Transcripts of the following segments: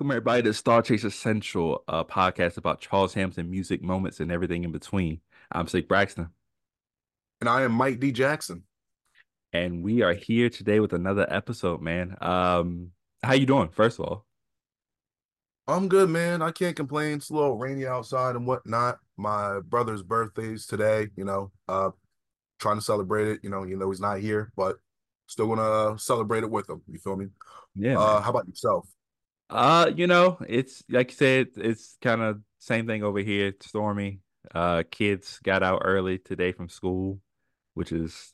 Welcome everybody to Star Chaser Central, a podcast about Charles Hamilton music moments and everything in between. I'm Sick Braxton. And I am Mike D. Jackson. And we are here today with another episode, man. Um, how you doing, first of all? I'm good, man. I can't complain. It's a little rainy outside and whatnot. My brother's birthday's today, you know. Uh trying to celebrate it, you know, you know he's not here, but still gonna celebrate it with him. You feel me? Yeah. Uh how about yourself? Uh, you know, it's like you said, it's kind of same thing over here. It's stormy. Uh, kids got out early today from school, which is,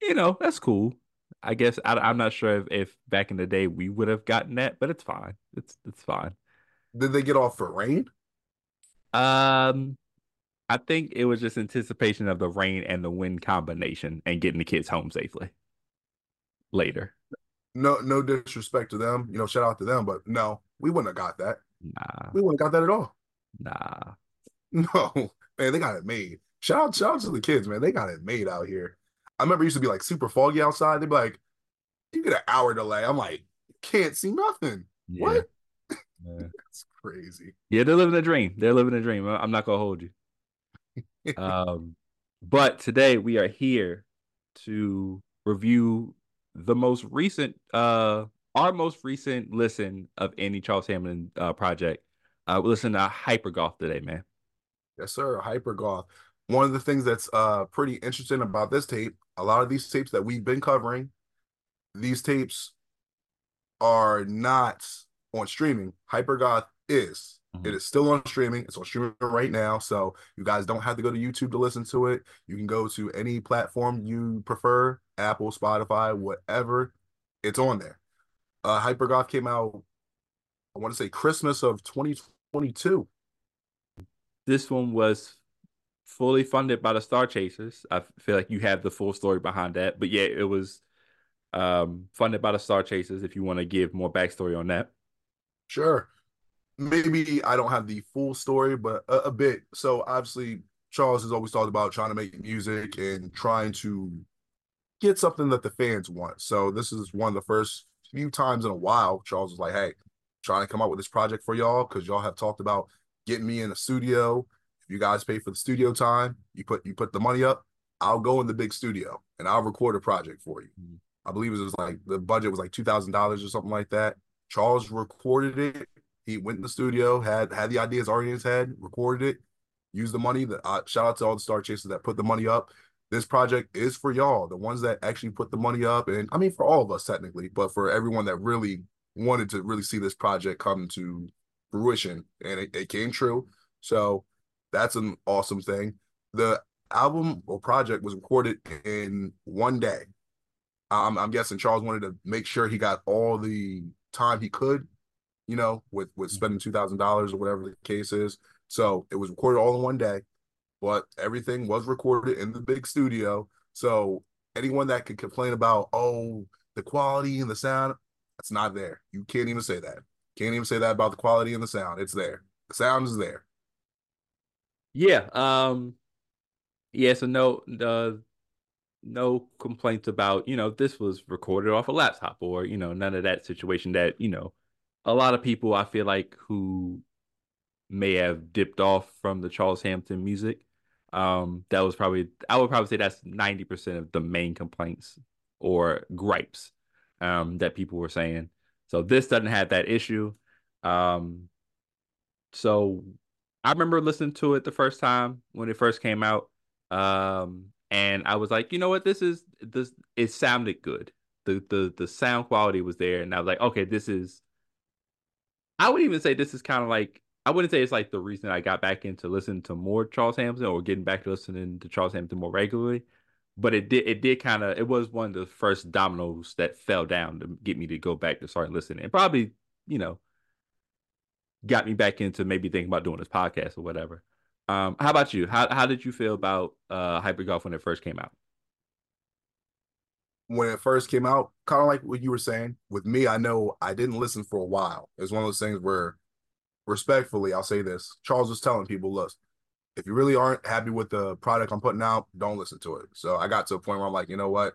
you know, that's cool. I guess I, I'm not sure if, if back in the day we would have gotten that, but it's fine. It's it's fine. Did they get off for rain? Um, I think it was just anticipation of the rain and the wind combination and getting the kids home safely later. No, no disrespect to them, you know, shout out to them, but no, we wouldn't have got that. Nah, We wouldn't have got that at all. nah. No, man, they got it made. Shout out, shout out to the kids, man. They got it made out here. I remember it used to be like super foggy outside. They'd be like, you get an hour delay. I'm like, can't see nothing. Yeah. What? Yeah. That's crazy. Yeah, they're living a dream. They're living a dream. I'm not gonna hold you. Um, but today we are here to review the most recent, uh, our most recent listen of any Charles Hamilton uh, project. Uh, we listened to Hypergoth today, man. Yes, sir. Hypergoth. One of the things that's uh pretty interesting about this tape, a lot of these tapes that we've been covering, these tapes are not on streaming. Hypergoth is. Mhm. It is still on streaming. It's on streaming right now. So you guys don't have to go to YouTube to listen to it. You can go to any platform you prefer, Apple, Spotify, whatever. It's on there. Uh Hypergoth came out, I want to say Christmas of 2022. This one was fully funded by the Star Chasers. I feel like you have the full story behind that, but yeah, it was um, funded by the Star Chasers. If you want to give more backstory on that. Sure. Maybe I don't have the full story, but a, a bit. So obviously, Charles has always talked about trying to make music and trying to get something that the fans want. So this is one of the first few times in a while Charles was like, "Hey, trying to come up with this project for y'all because y'all have talked about getting me in a studio. If you guys pay for the studio time, you put you put the money up. I'll go in the big studio and I'll record a project for you." Mhm. I believe it was like the budget was like two thousand dollars or something like that. Charles recorded it. He went in the studio, had had the ideas already in his head, recorded it, used the money. That uh, shout out to all the star chasers that put the money up. This project is for y'all, the ones that actually put the money up, and I mean for all of us technically, but for everyone that really wanted to really see this project come to fruition, and it, it came true. So that's an awesome thing. The album or project was recorded in one day. I'm, I'm guessing Charles wanted to make sure he got all the time he could, you know, with with spending two thousand dollars or whatever the case is. So it was recorded all in one day, but everything was recorded in the big studio. So anyone that could complain about oh the quality and the sound, that's not there. You can't even say that. Can't even say that about the quality and the sound. It's there. The sound is there. Yeah. Um. Yeah. So no. Uh, no complaints about you know this was recorded off a laptop or you know none of that situation that you know a lot of people I feel like who may have dipped off from the Charles Hamilton music. Um, that was probably I would probably say that's ninety percent of the main complaints or gripes um, that people were saying. So this doesn't have that issue. Um, so I remember listening to it the first time when it first came out. Um, and I was like, you know what, this is this it sounded good. The the the sound quality was there, and I was like, okay, this is I would even say this is kind of like I wouldn't say it's like the reason I got back into listening to more Charles Hamilton or getting back to listening to Charles Hamilton more regularly. But it did it did kind of it was one of the first dominoes that fell down to get me to go back to start listening. And probably, you know, got me back into maybe thinking about doing this podcast or whatever. Um, how about you? How how did you feel about uh Hypergoth when it first came out? When it first came out, kind of like what you were saying. With me, I know I didn't listen for a while. It's one of those things where, respectfully, I'll say this. Charles was telling people, look, if you really aren't happy with the product I'm putting out, don't listen to it. So I got to a point where I'm like, you know what?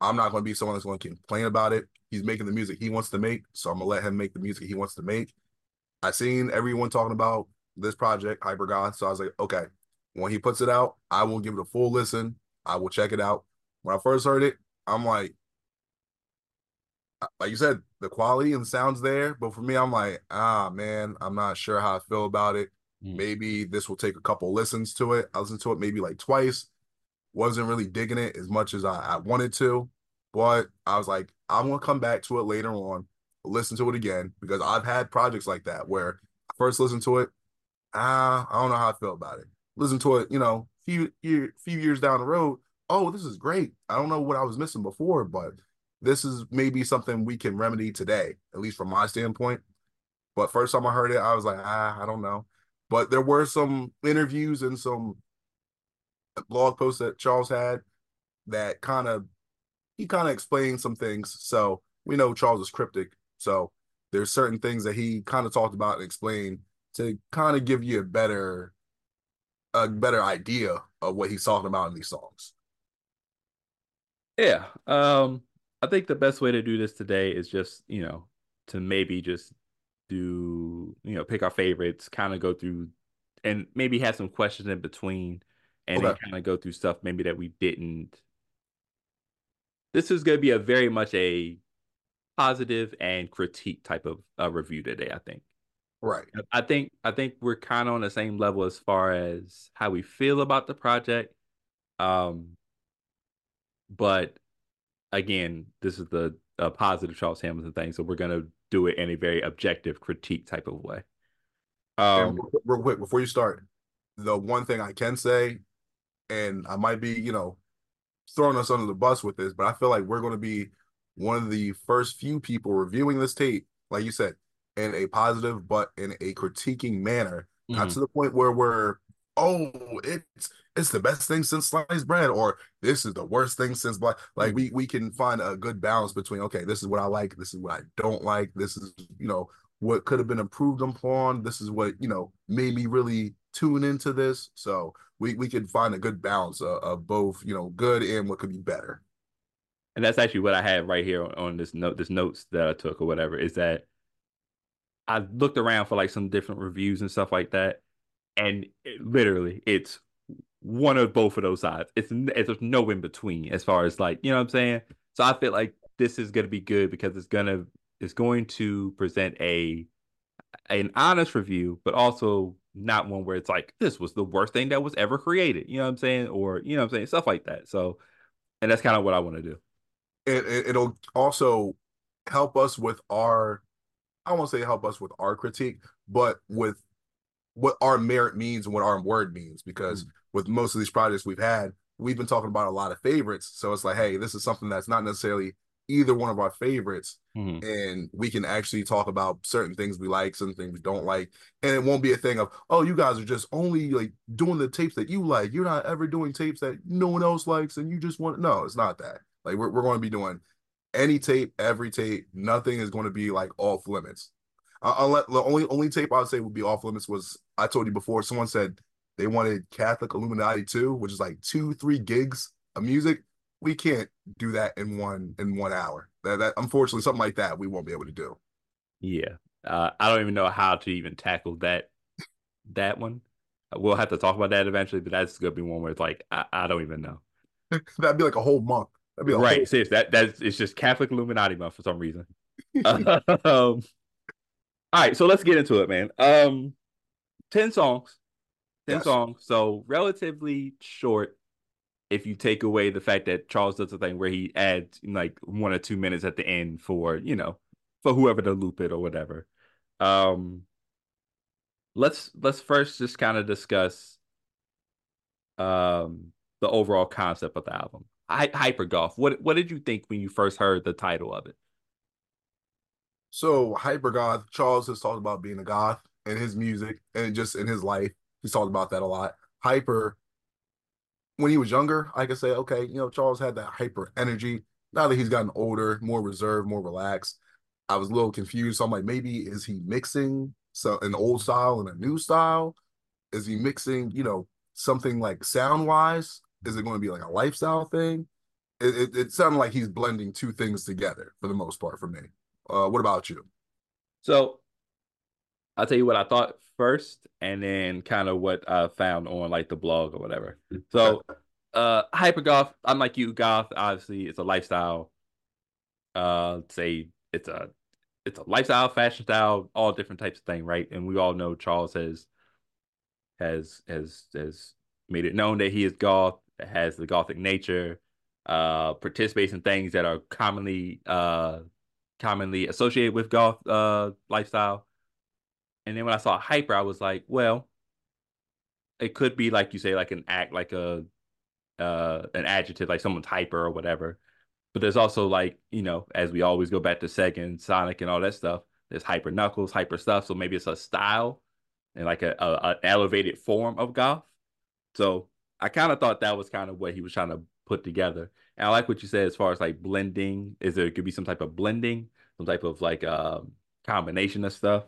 I'm not going to be someone that's going to complain about it. He's making the music he wants to make, so I'm gonna let him make the music he wants to make. I seen everyone talking about this project, Hypergoth. So I was like, okay, when he puts it out, I will give it a full listen. I will check it out. When I first heard it, I'm like, like you said, the quality and the sounds there. But for me, I'm like, ah, man, I'm not sure how I feel about it. Mm. Maybe this will take a couple listens to it. I listened to it maybe like twice. Wasn't really digging it as much as I, I wanted to. But I was like, I'm gonna come back to it later on, listen to it again because I've had projects like that where I first listen to it, ah, I don't know how I feel about it. Listen to it, you know, few year, few years down the road. Oh, this is great. I don't know what I was missing before, but this is maybe something we can remedy today, at least from my standpoint. But first time I heard it, I was like, ah, I don't know. But there were some interviews and some blog posts that Charles had that kind of he kind of explained some things. So we know Charles is cryptic. So there's certain things that he kind of talked about and explained to kind of give you a better a better idea of what he's talking about in these songs. Yeah. Um I think the best way to do this today is just, you know, to maybe just do, you know, pick our favorites, kind of go through and maybe have some questions in between and okay. kind of go through stuff maybe that we didn't. This is going to be a very much a positive and critique type of uh, review today, I think. Right. I think I think we're kind of on the same level as far as how we feel about the project. Um but again, this is the uh, positive Charles Hamilton thing, so we're gonna do it in a very objective critique type of way. Um, real quick before you start, the one thing I can say, and I might be, you know, throwing us under the bus with this, but I feel like we're going to be one of the first few people reviewing this tape, like you said, in a positive but in a critiquing manner, mm-hmm. not to the point where we're oh, it's it's the best thing since sliced bread, or this is the worst thing since black. Like we we can find a good balance between okay, this is what I like, this is what I don't like, this is you know what could have been improved upon. This is what you know made me really tune into this. So we we could find a good balance of, of both you know good and what could be better. And that's actually what I had right here on, on this note, this notes that I took or whatever. Is that I looked around for like some different reviews and stuff like that and it, literally it's one of both of those sides. It's, it's there's no in between as far as like you know what I'm saying. So I feel like this is gonna be good because it's gonna it's going to present a an honest review, but also not one where it's like this was the worst thing that was ever created. You know what I'm saying, or you know what I'm saying, stuff like that. So, and that's kind of what I want to do. It, it'll also help us with our I won't say help us with our critique, but with what our merit means and what our word means because mm-hmm. With most of these projects we've had we've been talking about a lot of favorites so it's like hey this is something that's not necessarily either one of our favorites mm-hmm. and we can actually talk about certain things we like certain things we don't like and it won't be a thing of oh you guys are just only like doing the tapes that you like you're not ever doing tapes that no one else likes and you just want no it's not that like we're, we're going to be doing any tape every tape nothing is going to be like off limits I'll let the only only tape I would say would be off limits was I told you before. Someone said they wanted Catholic Illuminati too, which is like two three gigs of music. We can't do that in one in one hour. That, that unfortunately something like that we won't be able to do. Yeah, uh, I don't even know how to even tackle that that one. We'll have to talk about that eventually, but that's gonna be one where it's like I, I don't even know. That'd be like a whole month. That'd be right. Whole... Serious. That that's it's just Catholic Illuminati month for some reason. um, all right, so let's get into it, man. Um, ten songs, ten yes. songs. So relatively short. If you take away the fact that Charles does a thing where he adds like one or two minutes at the end for you know for whoever to loop it or whatever. Um, let's let's first just kind of discuss um the overall concept of the album. Hi- Hypergoth. What what did you think when you first heard the title of it? So Hyper Goth, Charles has talked about being a goth in his music and just in his life. He's talked about that a lot. Hyper, when he was younger, I could say, okay, you know, Charles had that hyper energy. Now that he's gotten older, more reserved, more relaxed, I was a little confused. So I'm like, maybe is he mixing so an old style and a new style? Is he mixing, you know, something like sound wise? Is it going to be like a lifestyle thing? It, it, it sounded like he's blending two things together for the most part for me. Uh, what about you? So I'll tell you what I thought first, and then kind of what I found on like the blog or whatever. So, uh, hyper goth. I'm like you, goth. Obviously, it's a lifestyle. Uh, say it's a it's a lifestyle, fashion style, all different types of thing, right? And we all know Charles has has has has made it known that he is goth, has the gothic nature, uh, participates in things that are commonly uh commonly associated with goth uh lifestyle. And then when I saw hyper, I was like, well, it could be like you say, like an act, like a uh an adjective, like someone's hyper or whatever. But there's also like, you know, as we always go back to Sega and Sonic and all that stuff, there's hyper knuckles, hyper stuff. So maybe it's a style and like a, a an elevated form of goth. So I kind of thought that was kind of what he was trying to put together. And I like what you said as far as like blending. Is there could be some type of blending, some type of like uh, combination of stuff.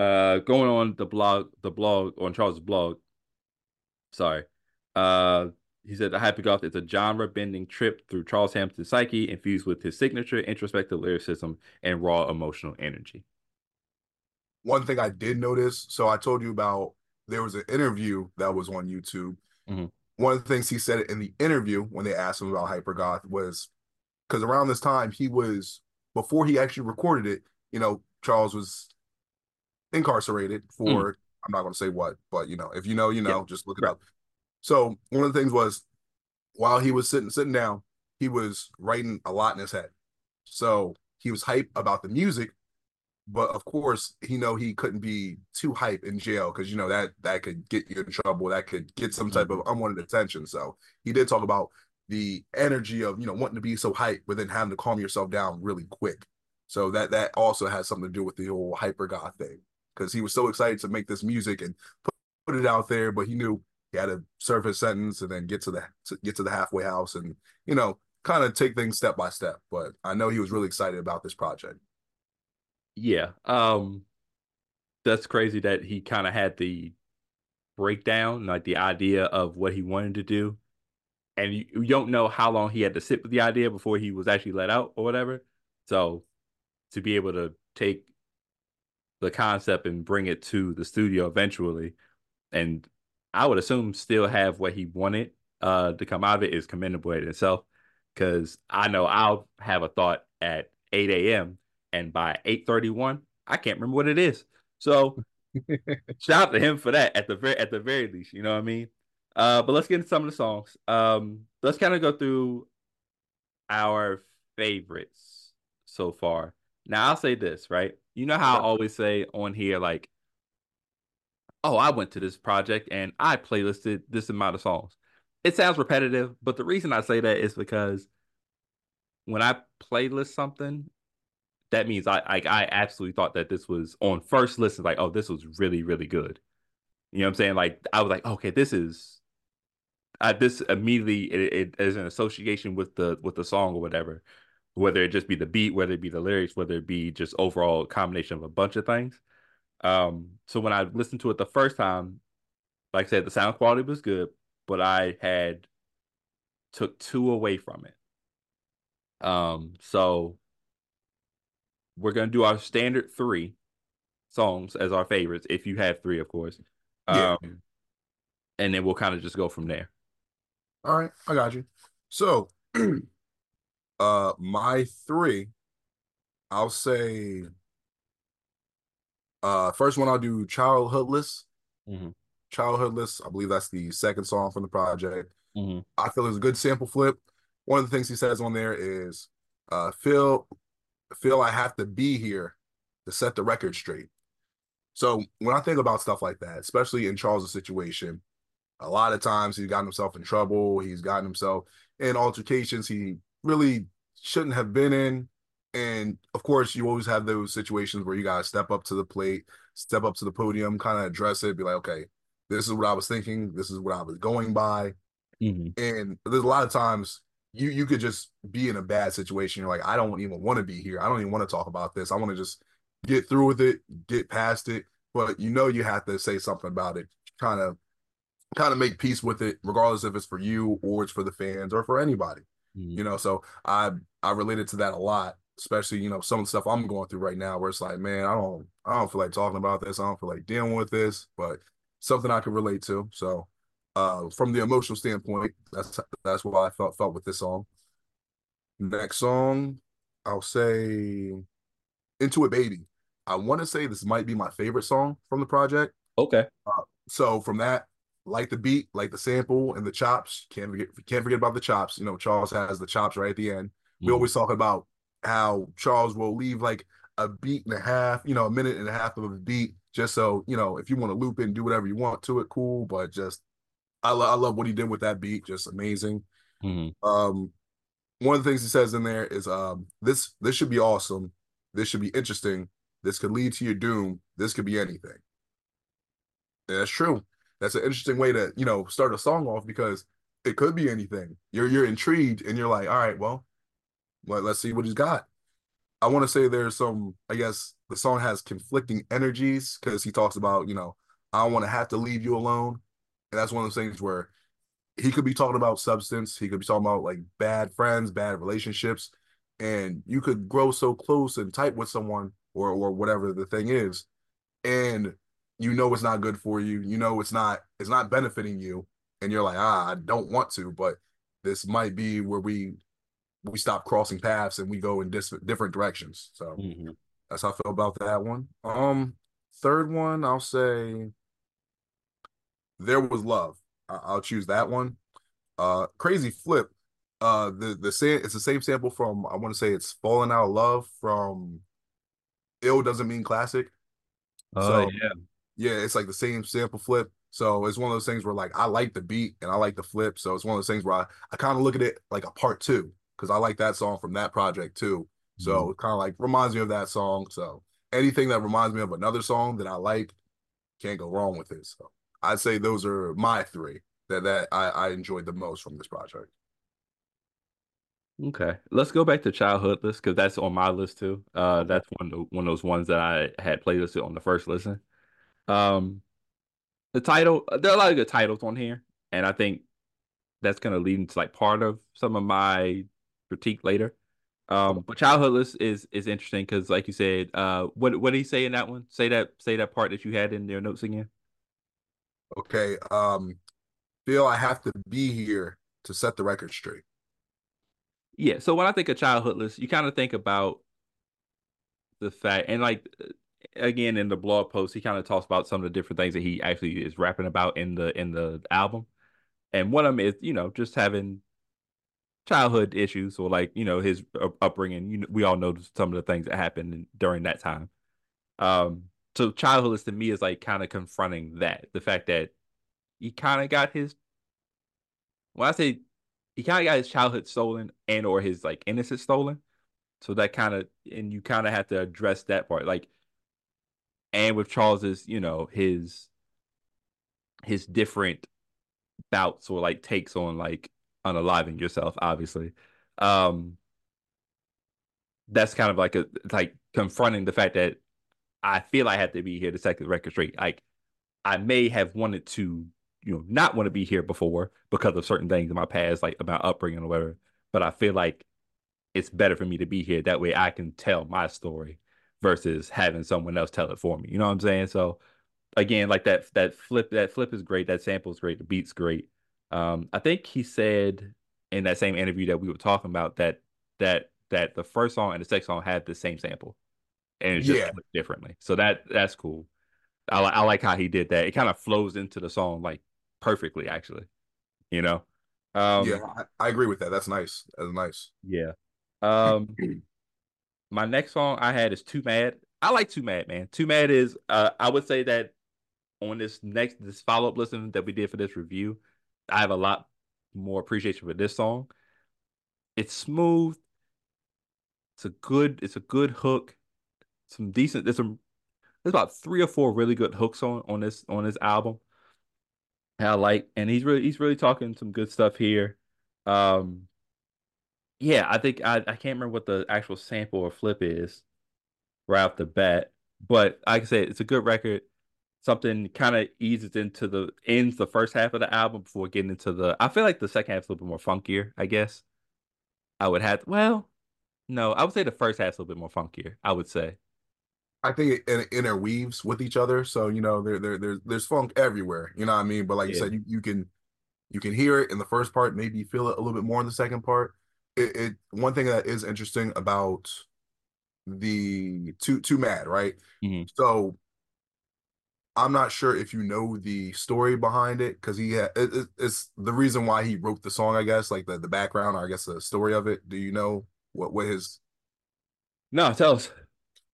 Uh, going on the blog, the blog on Charles' blog. Sorry. Uh, he said the Hypergoth is a genre-bending trip through Charles Hamilton's psyche, infused with his signature introspective lyricism and raw emotional energy. One thing I did notice, so I told you about there was an interview that was on YouTube. Mm-hmm. One of the things he said in the interview when they asked him about Hypergoth was because around this time he was before he actually recorded it, you know, Charles was incarcerated for mm. I'm not going to say what, but you know, if you know, you know, yeah. just look it right. up. So one of the things was while he was sitting sitting down, he was writing a lot in his head. So he was hype about the music, but of course he know he couldn't be too hype in jail because you know that that could get you in trouble. That could get some type of mm-hmm. unwanted attention. So he did talk about the energy of you know wanting to be so hype, but then having to calm yourself down really quick. So that that also has something to do with the whole hyper goth thing because he was so excited to make this music and put, put it out there, but he knew he had to serve his sentence and then get to the to get to the halfway house and you know kind of take things step by step. But I know he was really excited about this project. Yeah, um, that's crazy that he kind of had the breakdown, like the idea of what he wanted to do, and you, you don't know how long he had to sit with the idea before he was actually let out or whatever. So to be able to take the concept and bring it to the studio eventually and I would assume still have what he wanted uh, to come out of it is commendable in itself. Because I know I'll have a thought at 8 a.m. and by 8:31, I can't remember what it is. So shout out to him for that at the very at the very least. You know what I mean? Uh, but let's get into some of the songs. Um, let's kind of go through our favorites so far. Now I'll say this, right? You know how I always say on here, like oh, I went to this project and I playlisted this amount of songs. It sounds repetitive, but the reason I say that is because when I playlist something, that means I I, I absolutely thought that this was on first listen, like, oh, this was really, really good. You know what I'm saying? Like I was like, okay, this is uh, this immediately it, it is an association with the with the song or whatever, whether it just be the beat, whether it be the lyrics, whether it be just overall combination of a bunch of things. Um, so when I listened to it the first time, like I said, the sound quality was good, but I had took two away from it. Um, so we're gonna do our standard three songs as our favorites, if you have three, of course. Yeah. Um, and then we'll kind of just go from there. All right, I got you. So, uh, my three, I'll say uh, first one I'll do Childhoodless. Mm-hmm. Childhoodless. I believe that's the second song from the project. Mm-hmm. I feel it's a good sample flip. One of the things he says on there is, uh, "Feel, feel I have to be here to set the record straight." So when I think about stuff like that, especially in Charles' situation, a lot of times he's gotten himself in trouble. He's gotten himself in altercations he really shouldn't have been in. And of course, you always have those situations where you gotta step up to the plate, step up to the podium, kind of address it, be like, okay, this is what I was thinking, this is what I was going by. Mm-hmm. And there's a lot of times you you could just be in a bad situation. You're like, I don't even want to be here. I don't even want to talk about this. I want to just get through with it, get past it. But you know you have to say something about it, kind of kind of make peace with it, regardless if it's for you or it's for the fans or for anybody. Mm-hmm. You know, so I I related to that a lot especially you know some of the stuff I'm going through right now, where it's like, man, I don't, I don't feel like talking about this. I don't feel like dealing with this, but something I can relate to. So, uh, from the emotional standpoint, that's that's what I felt felt with this song. Next song, I'll say "Into a Baby." I want to say this might be my favorite song from the project. Okay. Uh, so from that, like the beat, like the sample and the chops. Can't forget, can't forget about the chops. You know, Charles has the chops right at the end. We mm. always talk about how Charles will leave like a beat and a half, you know, a minute and a half of a beat, just so you know, if you want to loop it and do whatever you want to it, cool. But just, I, lo- I love what he did with that beat, just amazing. Mm-hmm. Um, one of the things he says in there is, um, this this should be awesome. This should be interesting. This could lead to your doom. This could be anything. And that's true that's an interesting way to you know start a song off because it could be anything. You're you're intrigued and you're like, all right, well, let's see what he's got. I want to say there's some, I guess the song has conflicting energies because he talks about, you know, I don't want to have to leave you alone. And that's one of those things where he could be talking about substance, he could be talking about like bad friends, bad relationships, and you could grow so close and tight with someone or or whatever the thing is. And you know it's not good for you you know it's not it's not benefiting you and you're like ah i don't want to but this might be where we we stop crossing paths and we go in dis- different directions. So mm-hmm. that's how i feel about that one. Um third one i'll say there was love. I- will choose that one. Uh crazy flip. Uh the the same it's the same sample from i want to say it's falling out of love from ill doesn't mean classic. Oh so, yeah yeah, it's like the same sample flip. So it's one of those things where like I like the beat and I like the flip. So it's one of those things where I, I kind of look at it like a part two because I like that song from that project too. So mm-hmm. it kind of like reminds me of that song. So anything that reminds me of another song that I like, can't go wrong with it. So I'd say those are my three that that I, I enjoyed the most from this project. Okay, let's go back to Childhoodless because that's on my list too. Uh, that's one of the, one of those ones that I had playlisted on the first listen. Um, the title, there are a lot of good titles on here, and I think that's going to lead into like part of some of my critique later. Um, but childhoodless is is interesting because, like you said, uh, what what did he say in that one? Say that say that part that you had in your notes again. Okay. Um, Phil, I have to be here to set the record straight. Yeah. So when I think of childhoodless, you kind of think about the fact, and like again in the blog post he kind of talks about some of the different things that he actually is rapping about in the in the album. And one of them is you know just having childhood issues or like you know his upbringing. You know we all know some of the things that happened during that time. Um so childhoodless to me is like kind of confronting that. The fact that he kind of got his when i say he kind of got his childhood stolen and or his like innocence stolen. So that kind of and you kind of have to address that part. Like and with Charles's, you know, his his different bouts or like takes on like unaliving yourself, obviously. Um that's kind of like a like confronting the fact that I feel I have to be here to set the record straight. Like I may have wanted to, you know, not want to be here before because of certain things in my past, like about upbringing or whatever. But I feel like it's better for me to be here. That way I can tell my story versus having someone else tell it for me. You know what I'm saying? So again, like that that flip that flip is great. That sample is great. The beat's great. Um, I think he said in that same interview that we were talking about that that that the first song and the second song had the same sample, and it just yeah. differently. So that that's cool. I, I like how he did that. It kind of flows into the song like perfectly, actually. You know. Um, yeah, I, I agree with that. That's nice. That's nice. Yeah. Um, my next song I had is Too Mad. I like Too Mad, man. Too Mad is uh I would say that on this next this follow-up listen that we did for this review, I have a lot more appreciation for this song. It's smooth. It's a good, it's a good hook. Some decent, there's some there's about three or four really good hooks on on this on this album. I like, and he's really he's really talking some good stuff here. Um yeah, I think I, I can't remember what the actual sample or flip is right off the bat, but like I said, it's a good record. Something kind of eases into the ends the first half of the album before getting into the. I feel like the second half is a little bit more funkier. I guess I would have. Well, no, I would say the first half's a little bit more funkier. I would say. I think it, interweaves with each other, so you know there there there's there's funk everywhere. You know what I mean? But like you said, you, you can you can hear it in the first part, maybe feel it a little bit more in the second part. It, it one thing that is interesting about the too too mad, right? Mhm. So I'm not sure if you know the story behind it because he had it, it- it's the reason why he wrote the song, I guess, like the the background or I guess the story of it. Do you know what what his No, tell us.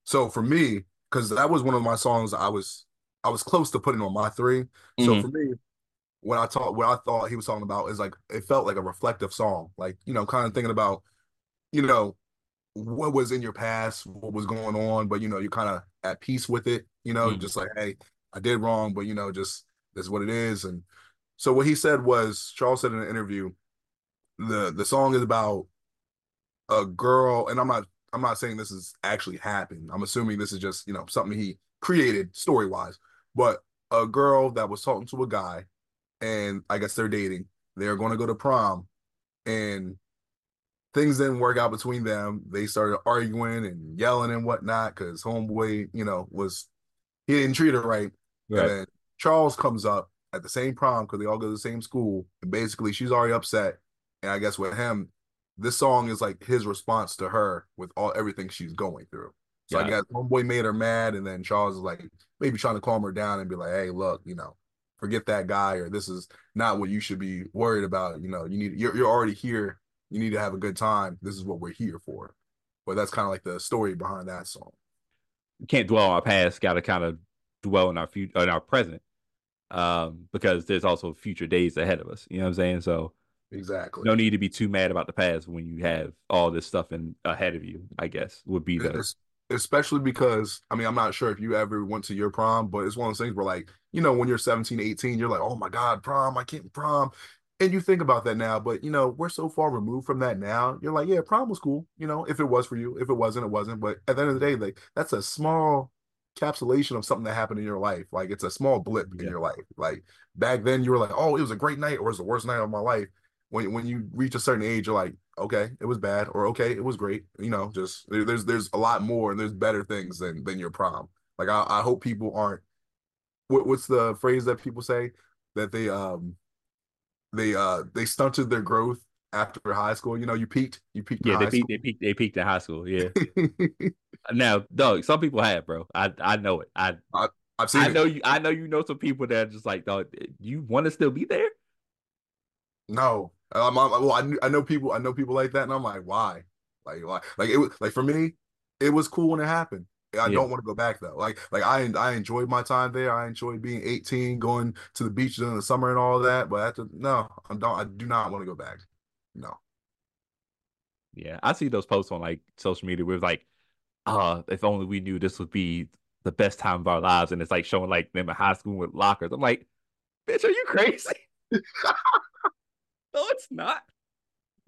so for me, because that was one of my songs I was I was close to putting on my three. So Mhm. for me, what I thought what I thought he was talking about is like it felt like a reflective song, like you know, kind of thinking about you know what was in your past, what was going on, but you know you're kind of at peace with it. You know, Mhm. just like hey, I did wrong, but you know, just this is what it is. And so what he said was Charles said in an interview, the the song is about a girl, and I'm not I'm not saying this has actually happened. I'm assuming this is just, you know, something he created story wise. But a girl that was talking to a guy, and I guess they're dating. They're going to go to prom, and things didn't work out between them. They started arguing and yelling and whatnot because homeboy, you know, was he didn't treat her right. Right. And then Charles comes up at the same prom because they all go to the same school. And basically, she's already upset. And I guess with him, this song is like his response to her with all everything she's going through. So Got I guess homeboy made her mad, and then Charles is like maybe trying to calm her down and be like, "Hey, look, you know, forget that guy, or this is not what you should be worried about. You know, you need you're you're already here. You need to have a good time. This is what we're here for." But that's kind of like the story behind that song. You can't dwell on our past. Got to kind of dwell on our future, on our present, um, because there's also future days ahead of us. You know what I'm saying? So Exactly. no need to be too mad about the past when you have all this stuff in ahead of you. I guess would be the especially because I mean I'm not sure if you ever went to your prom, but it's one of those things where like you know when you're 17, 18, you're like, oh my god, prom, I can't prom, and you think about that now, but you know we're so far removed from that now. You're like, yeah, prom was cool, you know, if it was for you, if it wasn't, it wasn't. But at the end of the day, like that's a small capsulation of something that happened in your life. Like it's a small blip in your life. Like back then, you were like, oh, it was a great night, or it was the worst night of my life. When when you reach a certain age, you're like, okay, it was bad, or okay, it was great. You know, just there, there's there's a lot more and there's better things than than your prom. Like I, I hope people aren't. What, what's the phrase that people say that they um they uh they stunted their growth after high school? You know, you peaked, you peaked. yeah. They peaked. They peaked. They peaked in high school. Yeah. now, dog. Some people have, bro. I I know it. I I've seen I it. know you. I know you know some people that are just like, dog. You want to still be there? No, um, I, well, I, I know people. I know people like that, and I'm like, why? Like, why? Like it was like for me, it was cool when it happened. I Yeah. don't want to go back though. Like, like I I enjoyed my time there. I enjoyed being 18, going to the beach in the summer and all that. But after no, I don't. I do not want to go back. No. Yeah, I see those posts on like social media where it's like, uh, if only we knew this would be the best time of our lives, and it's like showing like them in high school with lockers. I'm like, bitch, are you crazy? no, it's not.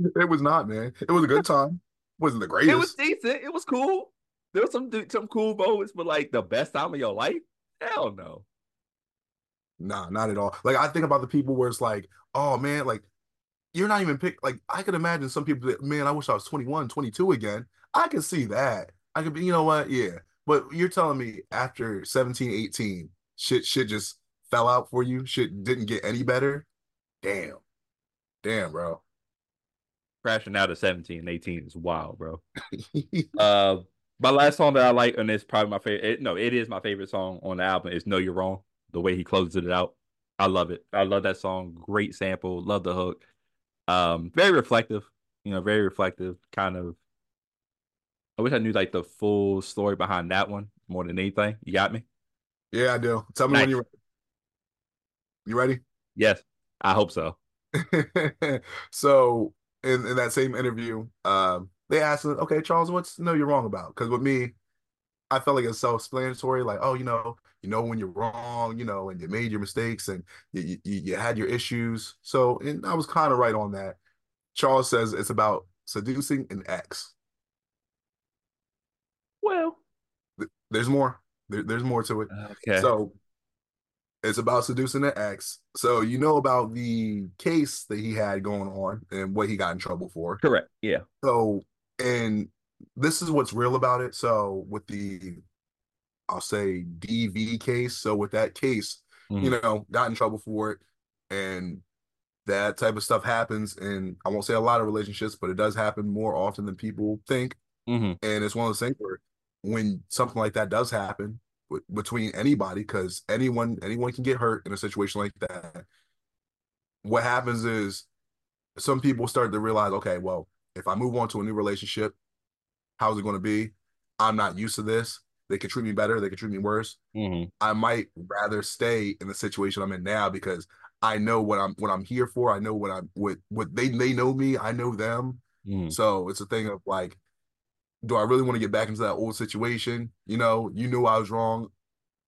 It was not, man. It was a good time. wasn't the greatest. It was decent. It was cool. There was some some cool moments, but like the best time of your life? Hell no. Nah, not at all. Like I think about the people where it's like, oh man, like you're not even pick like I could imagine some people that man, I wish I was 21, 22 again. I could see that. I could be, you know what? Yeah. But you're telling me after 17, 18, shit shit just fell out for you, shit didn't get any better. Damn. Damn, bro. Crashing out at 17 and 18 is wild, bro. Uh, my last song that I like, and it's probably my favorite. It, no, it is my favorite song on the album. Is "Know You're Wrong." The way he closes it out, I love it. I love that song. Great sample. Love the hook. Um, very reflective. You know, very reflective. Kind of. I wish I knew like the full story behind that one more than anything. You got me? yeah, I do. Tell me Nice. when you're Ready. you ready? Yes, I hope so. so in, in that same interview, um, they asked him, okay, Charles, what's no you're wrong about? Because with me, I felt like it's self-explanatory, like, oh, you know, you know when you're wrong, you know, and you made your mistakes and you you, you had your issues. So and I was kind of right on that. Charles says it's about seducing an ex. Well, There's more. There, there's more to it. okay. So it's about seducing an ex. So you know about the case that he had going on and what he got in trouble for. Correct. Yeah. So, and this is what's real about it. So with the I'll say DV case. So with that case, mm-hmm. you know, got in trouble for it. And that type of stuff happens. And I won't say a lot of relationships, but it does happen more often than people think. Mm-hmm. And it's one of those things where when something like that does happen w- between anybody, because anyone anyone can get hurt in a situation like that. What happens is some people start to realize, okay, well, if I move on to a new relationship, how's it going to be? I'm not used to this. They could treat me better. They could treat me worse. Mm-hmm. I might rather stay in the situation I'm in now because I know what I'm what I'm here for. I know what I'm what what they they know me. I know them. Mm-hmm. So it's a thing of like, do I really want to get back into that old situation? You know, you knew I was wrong.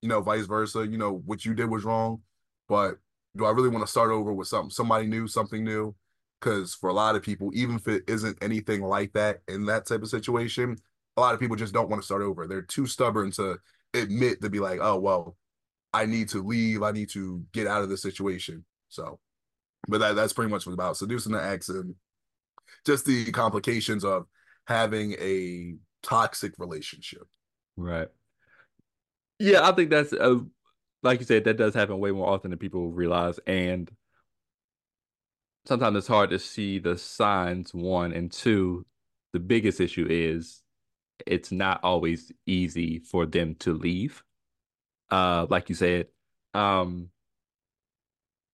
You know, vice versa. You know what you did was wrong, but do I really want to start over with something somebody new, something new? Because for a lot of people, even if it isn't anything like that in that type of situation, a lot of people just don't want to start over. They're too stubborn to admit to be like, oh well, I need to leave. I need to get out of this situation. So, but that that's pretty much what about seducing the ex and just the complications of having a toxic relationship. Right. Yeah, I think that's a, like you said, that does happen way more often than people realize, and sometimes it's hard to see the signs. One and two, the biggest issue is it's not always easy for them to leave. Uh, like you said, um,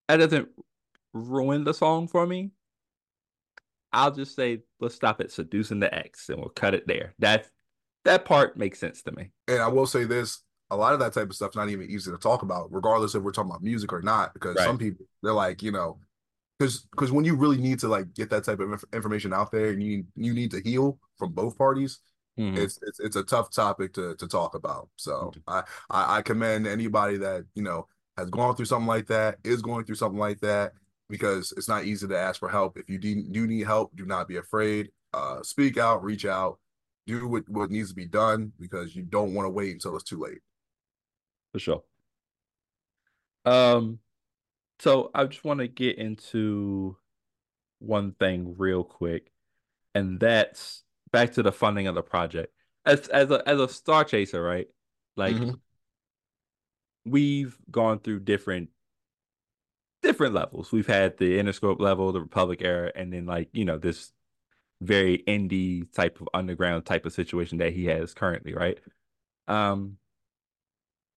that doesn't ruin the song for me. I'll just say let's stop at seducing the ex and we'll cut it there. That that part makes sense to me. And I will say this: a lot of that type of stuff's not even easy to talk about, regardless if we're talking about music or not. Because right. some people they're like, you know, because because when you really need to like get that type of information out there, and you you need to heal from both parties. Mm-hmm. It's, it's it's a tough topic to to talk about. So mm-hmm. I, I I commend anybody that you know has gone through something like that, is going through something like that, because it's not easy to ask for help. If you do, need help, do not be afraid. Uh, speak out, reach out, do what, what needs to be done because you don't want to wait until it's too late. For sure. Um, so I just want to get into one thing real quick, and that's back to the funding of the project. As as a as a star chaser, right? Like mm-hmm. we've gone through different different levels. We've had the Interscope level, the Republic era, and then like, you know, this very indie type of underground type of situation that he has currently, right? Um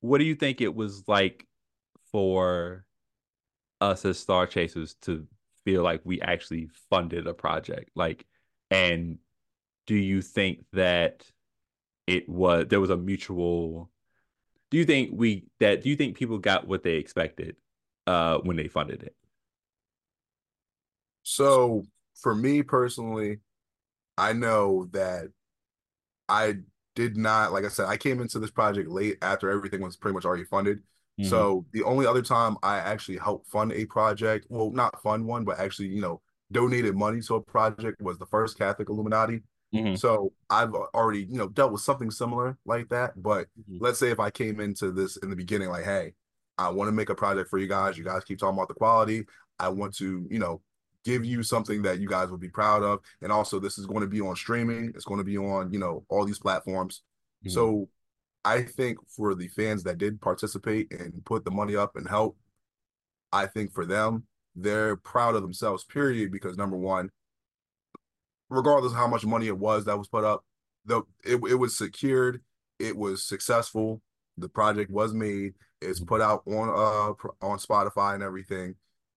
what do you think it was like for us as star chasers to feel like we actually funded a project? Like and do you think that it was there was a mutual do you think we that do you think people got what they expected uh when they funded it so for me personally i know that i did not like i said i came into this project late after everything was pretty much already funded mm-hmm. so the only other time i actually helped fund a project well not fund one but actually you know donated money to a project was the first catholic illuminati Mm-hmm. So I've already, you know, dealt with something similar like that. But mm-hmm. let's say if I came into this in the beginning, like, hey, I want to make a project for you guys. You guys keep talking about the quality. I want to, you know, give you something that you guys would be proud of. And also, this is going to be on streaming. It's going to be on, you know, all these platforms. Mm-hmm. So I think for the fans that did participate and put the money up and help, I think for them, they're proud of themselves, period. Because number one, regardless of how much money it was that was put up, the it, it was secured, it was successful, the project was made, it's put out on uh on Spotify and everything.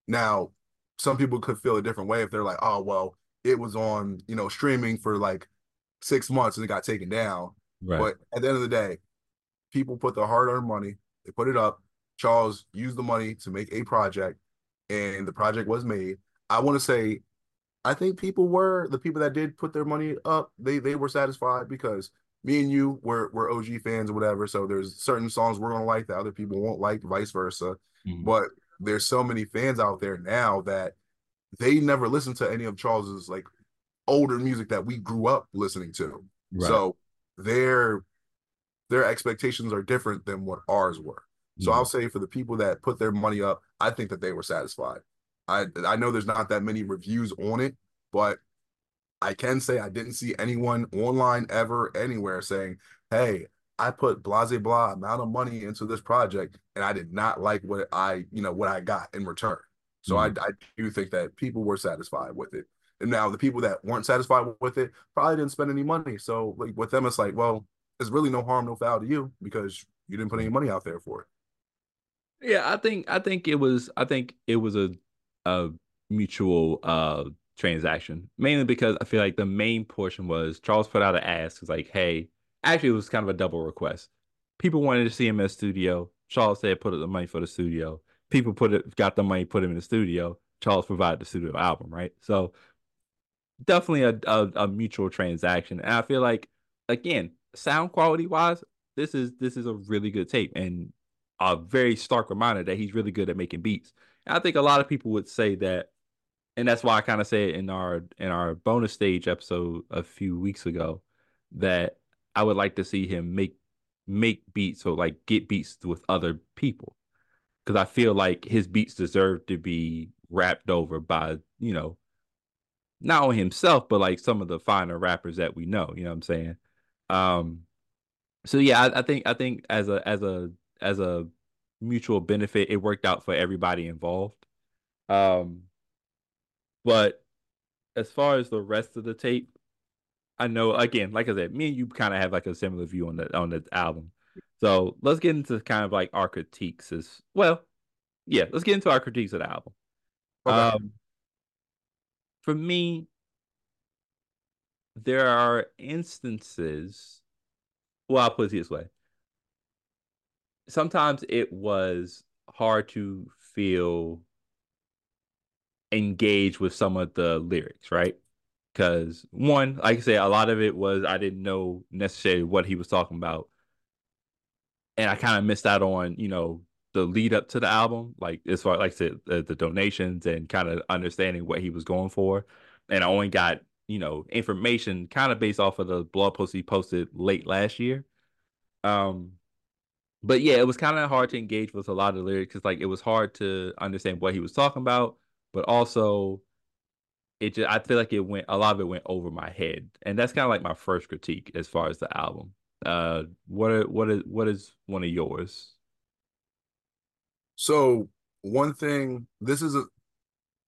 Now, some people could feel a different way if they're like, oh well, it was on, you know, streaming for like six months and it got taken down. Right. But at the end of the day, people put their hard-earned money, they put it up. Charles used the money to make a project, and the project was made. I want to say I think people were the people that did put their money up. They they were satisfied because me and you were were OG fans or whatever. So there's certain songs we're gonna like that other people won't like, vice versa. Mm-hmm. But there's so many fans out there now that they never listened to any of Charles's like older music that we grew up listening to. Right. So their their expectations are different than what ours were. So mm-hmm. I'll say for the people that put their money up, I think that they were satisfied. I I know there's not that many reviews on it, but I can say I didn't see anyone online ever anywhere saying, "Hey, I put blase blah amount of money into this project and I did not like what I, you know, what I got in return." So mm-hmm. I, I do think that people were satisfied with it. And now the people that weren't satisfied with it probably didn't spend any money. So like with them, it's like, well, there's really no harm, no foul to you because you didn't put any money out there for it. Yeah, I think I think it was I think it was a a mutual uh transaction mainly because I feel like the main portion was Charles put out an ask was like, hey, actually it was kind of a double request. People wanted to see him in the studio. Charles said put up the money for the studio. People put it got the money, put him in the studio. Charles provided the studio album, right? So definitely a, a, a mutual transaction. And I feel like again, sound quality wise, this is this is a really good tape and a very stark reminder that he's really good at making beats. And I think a lot of people would say that, and that's why I kind of say it in our in our bonus stage episode a few weeks ago that I would like to see him make make beats or like get beats with other people because I feel like his beats deserve to be rapped over by you know not only himself but like some of the finer rappers that we know. You know what I'm saying? Um, so yeah, I, I think I think as a as a as a mutual benefit, it worked out for everybody involved. Um, but as far as the rest of the tape, I know again, like I said, me and you kind of have like a similar view on the on the album. So let's get into kind of like our critiques as well. Yeah, let's get into our critiques of the album. Okay. Um, for me, there are instances. Well, I'll put it this way. Sometimes it was hard to feel engaged with some of the lyrics, right? Because one, like I said, a lot of it was I didn't know necessarily what he was talking about, and I kind of missed out on you know the lead up to the album, like as far like I said, the, the donations and kind of understanding what he was going for, and I only got you know information kind of based off of the blog post he posted late last year. Um, but yeah, it was kind of hard to engage with a lot of lyrics because like it was hard to understand what he was talking about, but also it just I feel like it went a lot of it went over my head, and that's kind of like my first critique as far as the album. Uh, what are, what is what is one of yours? So one thing, this is a,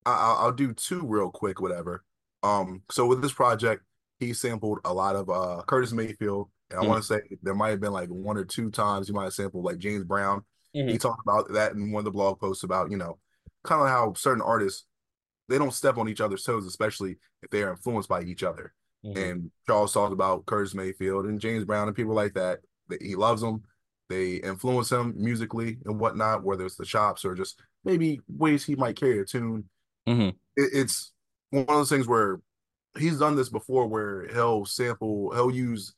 I, I'll do two real quick, whatever. Um, so with this project, he sampled a lot of uh Curtis Mayfield, and I mm-hmm. want to say there might have been like one or two times he might have sampled like James Brown. Mm-hmm. He talked about that in one of the blog posts about you know kind of how certain artists they don't step on each other's toes, especially if they are influenced by each other. Mm-hmm. And Charles talked about Curtis Mayfield and James Brown and people like that. That he loves them. They influence him musically and whatnot, whether it's the chops or just maybe ways he might carry a tune. Mm-hmm. It, it's one of those things where he's done this before, where he'll sample, he'll use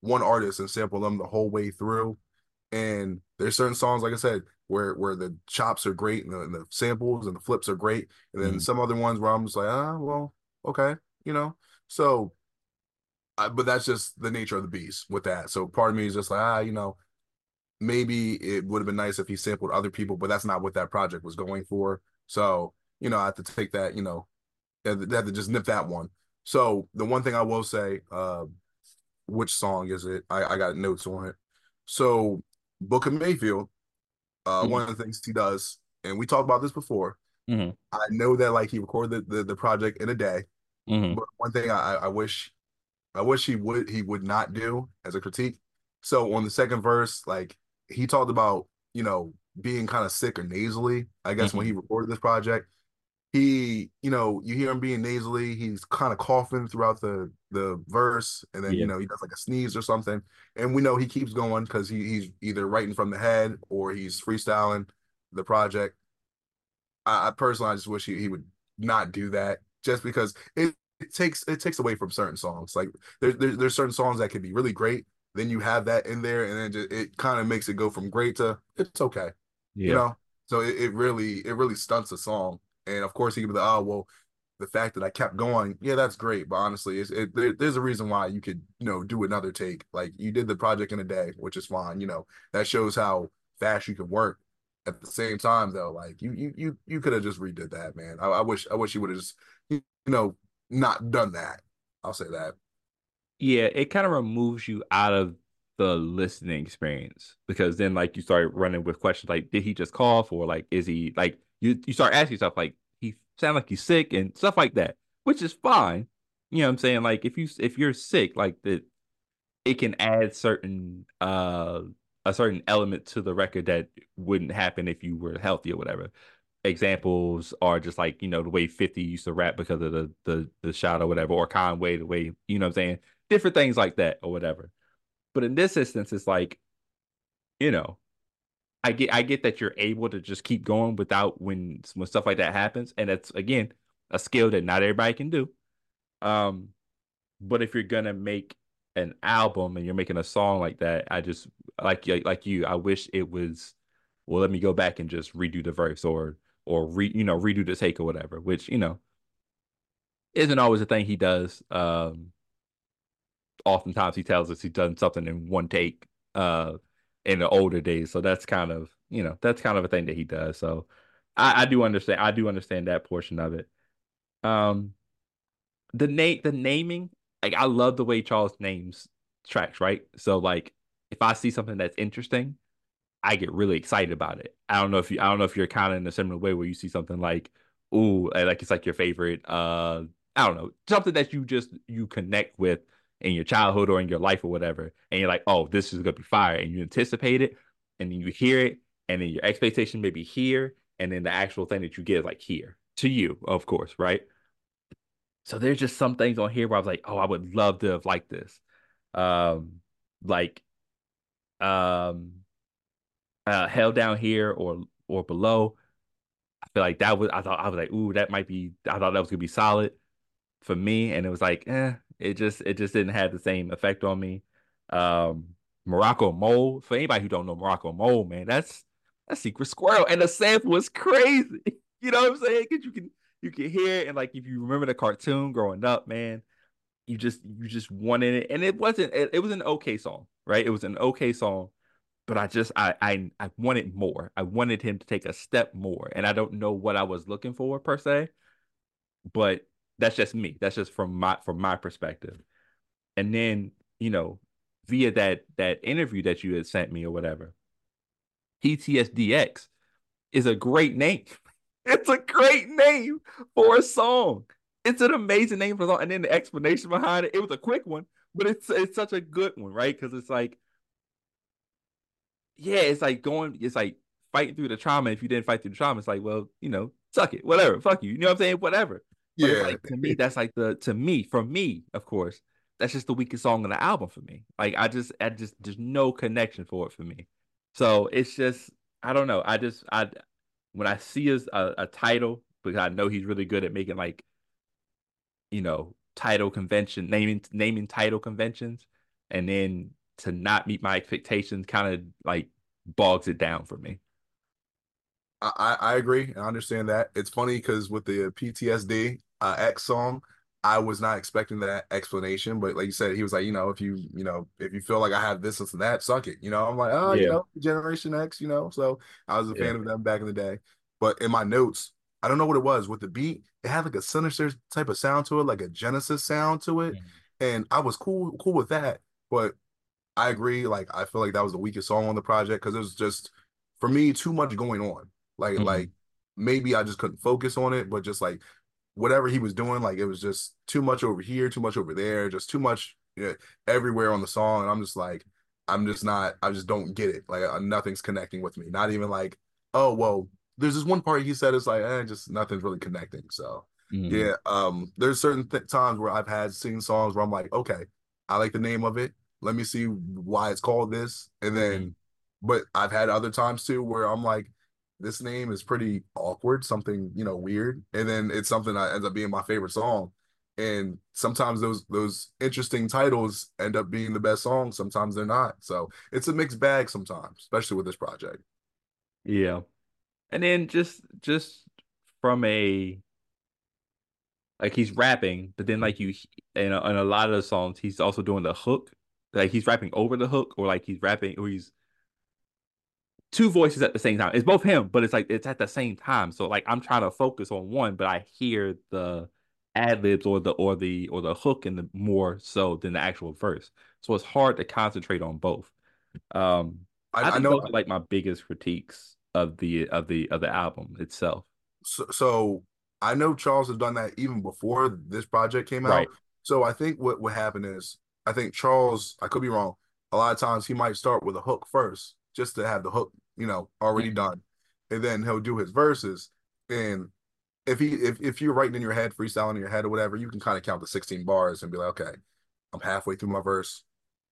one artist and sample them the whole way through. And there's certain songs, like I said, where where the chops are great and the, and the samples and the flips are great, and then mm-hmm. some other ones where I'm just like, ah, well, okay, you know. So, I, but that's just the nature of the beast with that. So part of me is just like, ah, you know, maybe it would have been nice if he sampled other people, but that's not what that project was going for. So, you know, I have to take that, you know, I have to just nip that one. So the one thing I will say, uh, which song is it? I, I got notes on it. So Booker Mayfield, uh, mm-hmm. one of the things he does, and we talked about this before. Mm-hmm. I know that like he recorded the, the, the project in a day, mm-hmm. but one thing I, I wish, I wish he would he would not do as a critique. So on the second verse, like he talked about you know being kind of sick or nasally. I guess when he mm-hmm. recorded this project, he you know you hear him being nasally. He's kind of coughing throughout the the verse, and then yeah. you know he does like a sneeze or something. And we know he keeps going because he, he's either writing from the head or he's freestyling the project. I, I personally, I just wish he, he would not do that, just because it, it takes it takes away from certain songs. Like there's there, there's certain songs that could be really great, then you have that in there, and then just, it kind of makes it go from great to it's okay. Yeah. You know, so it, it really it really stunts a song. And of course, he could be like, oh well, the fact that I kept going, yeah, that's great. But honestly, it's, it, there, there's a reason why you could you know do another take. Like you did the project in a day, which is fine. You know that shows how fast you can work. At the same time, though, like you you you you could have just redid that, man. I, I wish I wish you would have just you know not done that. I'll say that. Yeah, it kind of removes you out of the listening experience because then like you start running with questions like, did he just cough or like is he like you you start asking yourself like he sound like he's sick and stuff like that, which is fine. You know what I'm saying? Like if you if you're sick, like that it can add certain uh a certain element to the record that wouldn't happen if you were healthy or whatever. Examples are just like, you know, the way 50 used to rap because of the the the shot or whatever, or Conway, the way, you know what I'm saying? Different things like that or whatever. But in this instance, it's like, you know, I get I get that you're able to just keep going without when when stuff like that happens. And that's again a skill that not everybody can do. Um, but if you're gonna make an album and you're making a song like that, I just like like you, I wish it was well, let me go back and just redo the verse or or re you know, redo the take or whatever, which, you know, isn't always a thing he does. Um oftentimes he tells us he's done something in one take uh in the older days. So that's kind of, you know, that's kind of a thing that he does. So I, I do understand I do understand that portion of it. Um the name the naming like I love the way Charles names tracks, right? So like if I see something that's interesting, I get really excited about it. I don't know if you I don't know if you're kind of in a similar way where you see something like ooh, like it's like your favorite uh I don't know, something that you just you connect with in your childhood or in your life or whatever, and you're like, oh, this is gonna be fire, and you anticipate it, and then you hear it, and then your expectation may be here, and then the actual thing that you get is like here to you, of course, right? So there's just some things on here where I was like, oh, I would love to have liked this. Um, like um uh held down here or or below. I feel like that was I thought I was like, ooh, that might be I thought that was gonna be solid for me. And it was like, eh, it just it just didn't have the same effect on me. Um Morocco Mole, for anybody who don't know Morocco Mole, man, that's that's Secret Squirrel. And the sample was crazy. You know what I'm saying? Because you can you can hear it, and like if you remember the cartoon growing up, man, you just you just wanted it, and it wasn't. It, it was an okay song, right? It was an okay song, but I just I I I wanted more. I wanted him to take a step more, and I don't know what I was looking for per se, but that's just me. That's just from my from my perspective. And then you know via that that interview that you had sent me or whatever, PTSDX is a great name. It's a great name for a song. It's an amazing name for a song. And then the explanation behind it, it was a quick one, but it's it's such a good one, right? Because it's like, yeah, it's like going, it's like fighting through the trauma. If you didn't fight through the trauma, it's like, well, you know, suck it, whatever, fuck you. You know what I'm saying? Whatever. But yeah. Like, to me, that's like the to me, for me, of course, that's just the weakest song on the album for me. Like I just I just there's no connection for it for me. So it's just I don't know. I just I when I see a, a, a title, because I know he's really good at making like, you know, title convention, naming naming title conventions, and then to not meet my expectations kind of like bogs it down for me. I, I agree. I understand that. It's funny because with the PTSD uh, X song, I was not expecting that explanation, but like you said, he was like, you know, if you, you know, if you feel like I have this, and that, suck it. You know, I'm like, oh, yeah. you know, Generation X, you know. So I was a yeah. fan of them back in the day. But in my notes, I don't know what it was with the beat. It had like a sinister type of sound to it, like a Genesis sound to it, mm-hmm. and I was cool, cool with that. But I agree. Like I feel like that was the weakest song on the project because it was just for me too much going on. Like mm-hmm. like maybe I just couldn't focus on it, but just like whatever he was doing, like it was just too much over here, too much over there, just too much you know, everywhere on the song. And I'm just like, I'm just not, I just don't get it. Like uh, nothing's connecting with me. Not even like, oh, well, there's this one part he said it's like, eh, just nothing's really connecting. So mm-hmm. yeah, um, there's certain th- times where I've had sing songs where I'm like, okay, I like the name of it. Let me see why it's called this. And then, mm-hmm. but I've had other times too where I'm like, this name is pretty awkward, something you know weird, and then it's something that ends up being my favorite song. And sometimes those those interesting titles end up being the best songs. Sometimes they're not. So it's a mixed bag sometimes, especially with this project. Yeah, and then just just from a like he's rapping, but then like you in a, in a lot of the songs he's also doing the hook, like he's rapping over the hook, or like he's rapping or he's two voices at the same time. It's both him, but it's like it's at the same time. So like I'm trying to focus on one, but I hear the ad libs or the or the or the hook and the more so than the actual verse. So it's hard to concentrate on both. Um, I, I, I know like my biggest critiques of the of the of the album itself. So, so I know Charles has done that even before this project came out. Right. So I think what what happened is I think Charles, I could be wrong. A lot of times he might start with a hook first, just to have the hook, you know, already mm-hmm. done, and then he'll do his verses. And if he if if you're writing in your head, freestyling in your head or whatever, you can kind of count the 16 bars and be like, okay, I'm halfway through my verse.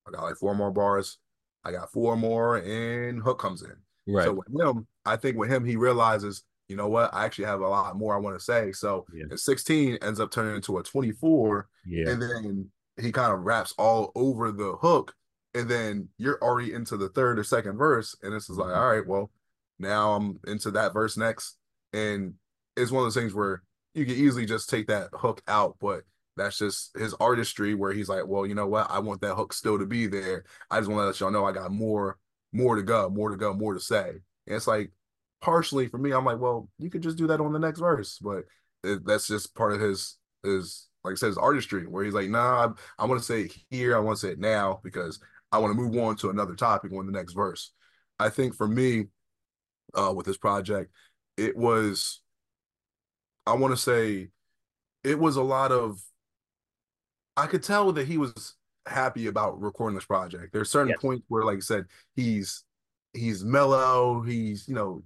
I got like four more bars. I got four more, and hook comes in. Right. So with him, I think with him, he realizes, you know what, I actually have a lot more I want to say. So yeah. 16 ends up turning into a 24. Yeah. And then he kind of raps all over the hook. And then you're already into the third or second verse. And this is like, mm-hmm. all right, well, now I'm into that verse next. And it's one of those things where you can easily just take that hook out, but that's just his artistry where he's like, well, you know what? I want that hook still to be there. I just want to let y'all know I got more, more to go, more to go, more to say. And it's like partially for me, I'm like, well, you could just do that on the next verse, but it, that's just part of his his like I said, his artistry where he's like, nah, I, I want to say it here, I want to say it now because I want to move on to another topic on the next verse. I think for me, uh, with this project, it was I want to say it was a lot of I could tell that he was happy about recording this project. There's certain yes. points where, like I said, he's he's mellow, he's you know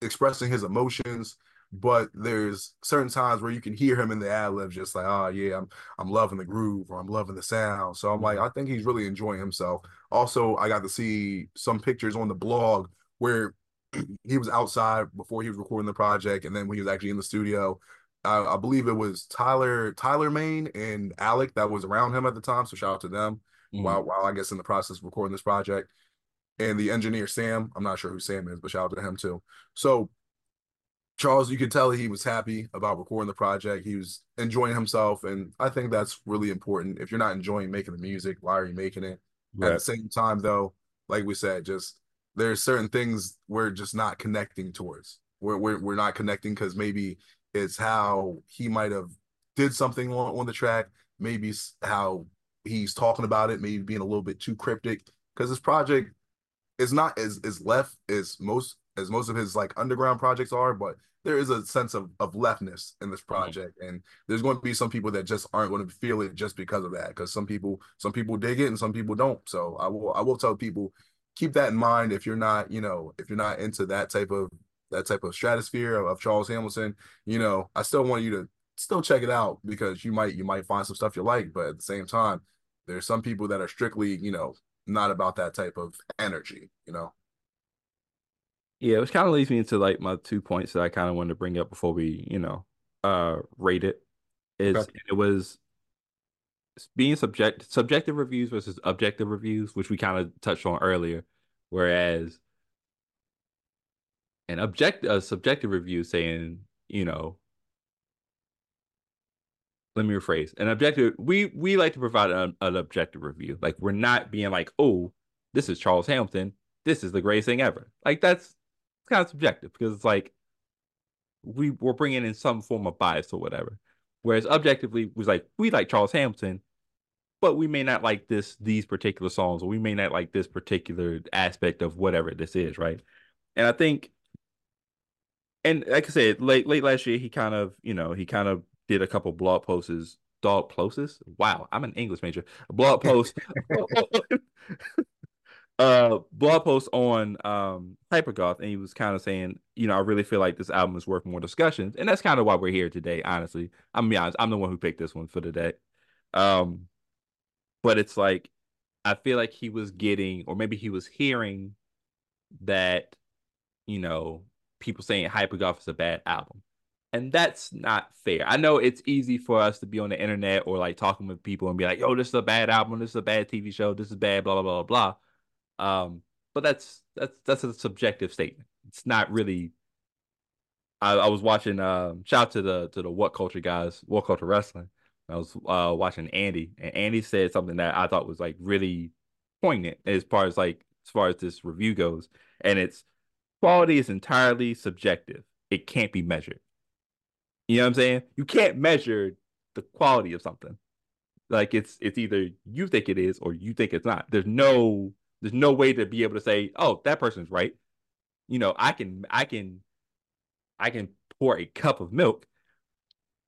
expressing his emotions, but there's certain times where you can hear him in the ad lib just like, oh yeah, I'm I'm loving the groove or I'm loving the sound. So I'm like, I think he's really enjoying himself. Also, I got to see some pictures on the blog where he was outside before he was recording the project, and then when he was actually in the studio, I, I, believe it was Tyler Tyler Main and Alec that was around him at the time. So shout out to them. Mm-hmm. While while I guess in the process of recording this project, and the engineer Sam, I'm not sure who Sam is, but shout out to him too. So Charles, you could tell he was happy about recording the project. He was enjoying himself, and I think that's really important. If you're not enjoying making the music, why are you making it? Right. At the same time, though, like we said, just there's certain things we're just not connecting towards. We're we're, we're not connecting because maybe it's how he might have did something on, on the track, maybe how he's talking about it, maybe being a little bit too cryptic. Because this project is not as as left as most as most of his like underground projects are, but there is a sense of of leftness in this mm-hmm. project, mm-hmm. and there's going to be some people that just aren't going to feel it just because of that. Because some people some people dig it and some people don't. So I will I will tell people keep that in mind if you're not, you know, if you're not into that type of that type of stratosphere of, of Charles Hamilton, you know, I still want you to still check it out because you might you might find some stuff you like, but at the same time, there's some people that are strictly, you know, not about that type of energy, you know. Yeah, which kind of leads me into like my two points that I kind of wanted to bring up before we, you know, uh rate it. Is okay. it was being subject subjective reviews versus objective reviews, which we kind of touched on earlier. Whereas an object a subjective review saying, you know, let me rephrase an objective. We we like to provide an, an objective review. Like we're not being like, oh, this is Charles Hamilton. This is the greatest thing ever. Like that's kind of subjective because it's like we we're bringing in some form of bias or whatever. Whereas objectively was like we like Charles Hamilton, but we may not like this these particular songs, or we may not like this particular aspect of whatever this is, right? And I think, and like I said, late late last year, he kind of you know he kind of did a couple blog posts. Dog posts. Wow, I'm an English major. A blog post. Oh, oh, oh. Uh blog post on um Hypergoth and he was kind of saying, you know, I really feel like this album is worth more discussions. And that's kind of why we're here today, honestly. I'm be honest, I'm the one who picked this one for today. Um but it's like I feel like he was getting or maybe he was hearing that, you know, people saying Hypergoth is a bad album. And that's not fair. I know it's easy for us to be on the internet or like talking with people and be like, yo, this is a bad album, this is a bad TV show, this is bad, blah, blah, blah, blah. Um, but that's that's that's a subjective statement. It's not really. I, I was watching. Um, shout out to the to the WhatCulture guys, WhatCulture Wrestling. I was uh, watching Andy, and Andy said something that I thought was like really poignant as far as like as far as this review goes, and it's quality is entirely subjective. It can't be measured. You know what I'm saying? You can't measure the quality of something. Like it's it's either you think it is or you think it's not. There's no there's no way to be able to say, oh, that person's right. You know, I can I can I can pour a cup of milk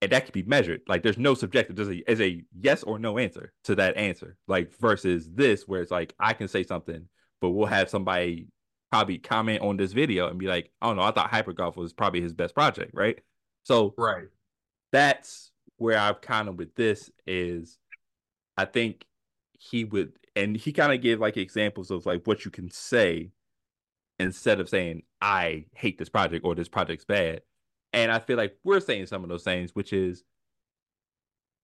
and that can be measured. Like there's no subjective. There's a, there's a yes or no answer to that answer. Like versus this, where it's like I can say something, but we'll have somebody probably comment on this video and be like, "Oh no, I thought Hypergoth was probably his best project." Right. So right. That's where I've kind of with this is, I think he would, and he kind of gave like examples of like what you can say instead of saying I hate this project or this project's bad and I feel like we're saying some of those things, which is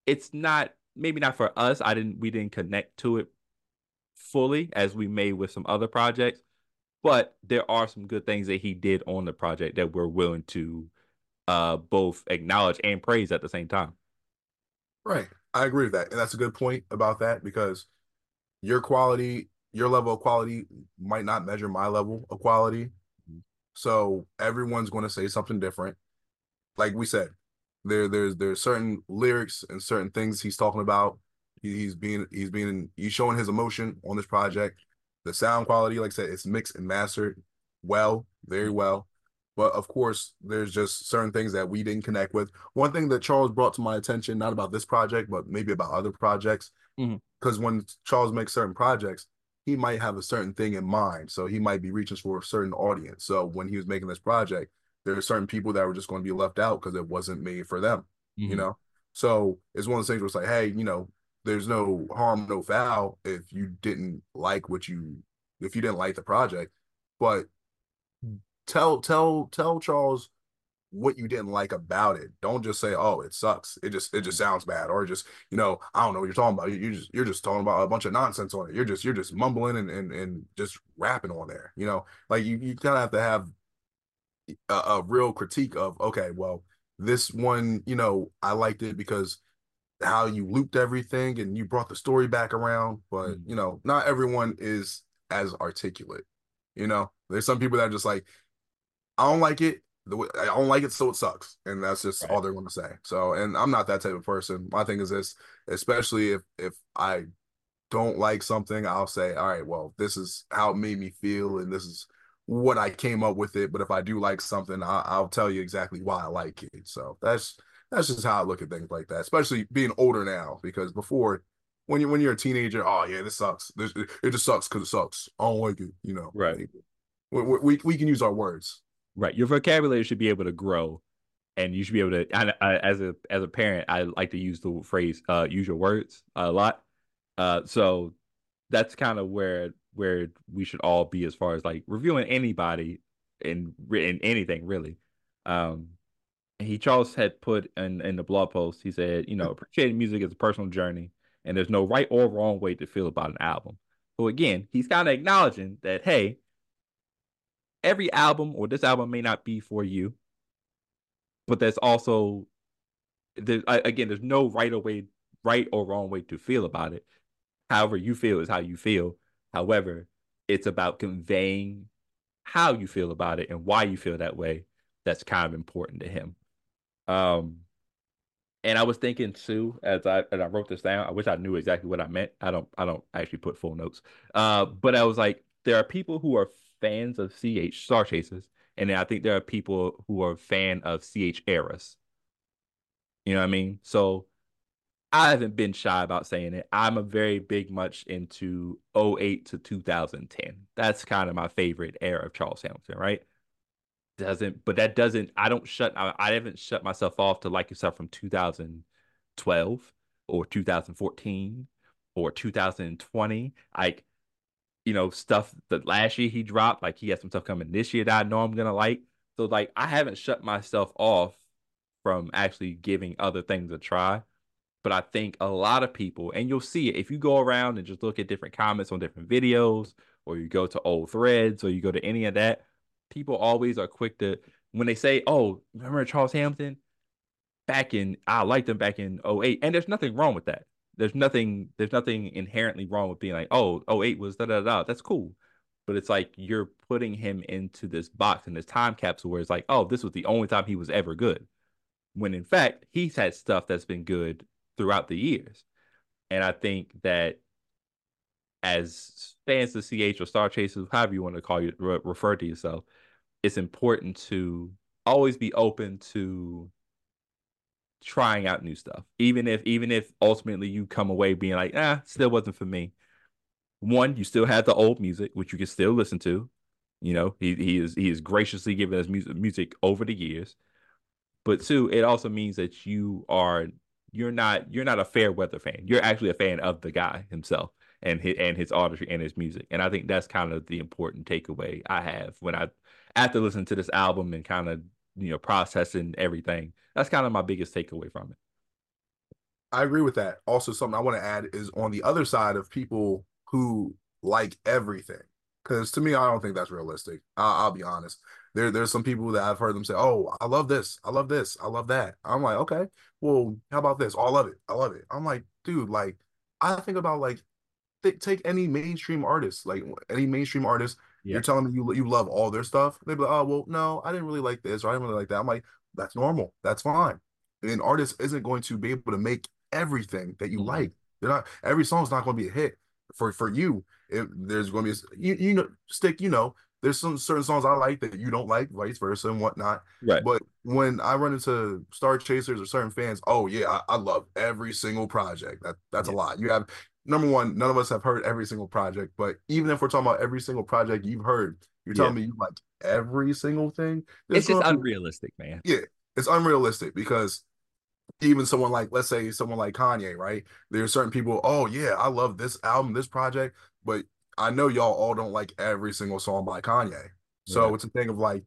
it's not maybe not for us. I didn't we didn't connect to it fully as we may with some other projects, but there are some good things that he did on the project that we're willing to uh both acknowledge and praise at the same time. Right. I agree with that. And that's a good point about that because your quality, your level of quality might not measure my level of quality. Mm-hmm. So everyone's going to say something different like we said, there there's there's certain lyrics and certain things he's talking about. He, he's being he's being he's showing his emotion on this project. The sound quality, like I said, it's mixed and mastered well, very well. But of course, there's just certain things that we didn't connect with. One thing that Charles brought to my attention, not about this project, but maybe about other projects, because when Charles makes certain projects, he might have a certain thing in mind. So he might be reaching for a certain audience. So when he was making this project, there are certain people that were just going to be left out because it wasn't made for them, mm-hmm. you know? So it's one of those things where it's like, hey, you know, there's no harm, no foul if you didn't like what you, if you didn't like the project, but tell, tell, tell Charles what you didn't like about it. Don't just say, "Oh, it sucks." It just it just sounds bad, or just you know, I don't know what you're talking about. You just you're just talking about a bunch of nonsense on it. You're just you're just mumbling and and, and just rapping on there. You know, like you you kind of have to have a, a real critique of okay, well, this one, you know, I liked it because how you looped everything and you brought the story back around, but mm-hmm. you know, not everyone is as articulate. You know, there's some people that are just like, I don't like it. The way, I don't like it, so it sucks, and that's just right. all they're going to say. So, and I'm not that type of person. My thing is this, especially if if I don't like something, I'll say, all right, well, this is how it made me feel, and this is what I came up with it. But if I do like something, I, will tell you exactly why I like it. So that's that's just how I look at things like that. Especially being older now, because before, when you when you're a teenager, oh yeah, this sucks. This, it just sucks because it sucks. I don't like it. You know, right? We, we we can use our words. Right. Your vocabulary should be able to grow, and you should be able to. I, I, as a as a parent, I like to use the phrase uh, "use your words" a lot. Uh, so that's kind of where where we should all be as far as like reviewing anybody in in anything really. Um, he Charles had put in in the blog post. He said, you know, appreciating music is a personal journey, and there's no right or wrong way to feel about an album. So again, he's kind of acknowledging that hey, every album or this album may not be for you, but there's also there again, there's no right or way, right or wrong way to feel about it. However you feel is how you feel, However, it's about conveying how you feel about it and why you feel that way. That's kind of important to him. Um, and I was thinking too, as I as I wrote this down, I wish I knew exactly what I meant. I don't I don't actually put full notes. Uh, but I was like, there are people who are fans of CH Star Chasers, and I think there are people who are fan of CH eras. You know what I mean? So I haven't been shy about saying it. I'm a very big much into 08 to 2010. That's kind of my favorite era of Charles Hamilton, right? Doesn't, but that doesn't, I don't shut, I, I haven't shut myself off to like yourself from 2012 or 2014 or 2020. Like, you know, stuff that last year he dropped, like he has some stuff coming this year that I know I'm to like. So, like, I haven't shut myself off from actually giving other things a try but I think a lot of people, and you'll see it if you go around and just look at different comments on different videos, or you go to old threads, or you go to any of that, people always are quick to when they say, "Oh, remember Charles Hamilton?" Back in, I liked him back in 08. and there's nothing wrong with that. There's nothing, there's nothing inherently wrong with being like, oh oh eight was da da da." That's cool, but it's like you're putting him into this box in this time capsule where it's like, "Oh, this was the only time he was ever good." when in fact he's had stuff that's been good throughout the years. And I think that as fans of CH or Star Chasers, however you want to call you refer to yourself, it's important to always be open to trying out new stuff. Even if even if ultimately you come away being like, ah, still wasn't for me. One, you still have the old music, which you can still listen to. You know, he he is he is graciously given us music music over the years. But two, it also means that you are you're not you're not a fair weather fan. You're actually a fan of the guy himself and his and his artistry and his music. And I think that's kind of the important takeaway I have when I after listening to this album and kind of you know processing everything. That's kind of my biggest takeaway from it. I agree with that. Also, something I want to add is on the other side of people who like everything. Because to me, I don't think that's realistic. I'll, I'll be honest. There, there's some people that I've heard them say, "Oh, I love this, I love this, I love that." I'm like, okay, well, how about this? Oh, I love it, I love it. I'm like, dude, like, I think about like, th- take any mainstream artist, like any mainstream artist. Yeah. You're telling me you you love all their stuff. They'd be like, "Oh, well, no, I didn't really like this, or I didn't really like that." I'm like, that's normal, that's fine. An artist isn't going to be able to make everything that you mm-hmm. like. They're not every song's not going to be a hit for for you. If there's going to be a, you, you know stick you know there's some certain songs I like that you don't like, vice versa and whatnot. Right. But when I run into Star Chasers or certain fans, oh yeah, I, I love every single project. That that's yeah. a lot. You have number one, none of us have heard every single project, but even if we're talking about every single project you've heard, you're telling yeah. me you like every single thing. It's just unrealistic, man. Yeah, it's unrealistic because even someone like let's say someone like Kanye, right? There are certain people, oh yeah, I love this album, this project, but I know y'all all don't like every single song by Kanye. So yeah. it's a thing of like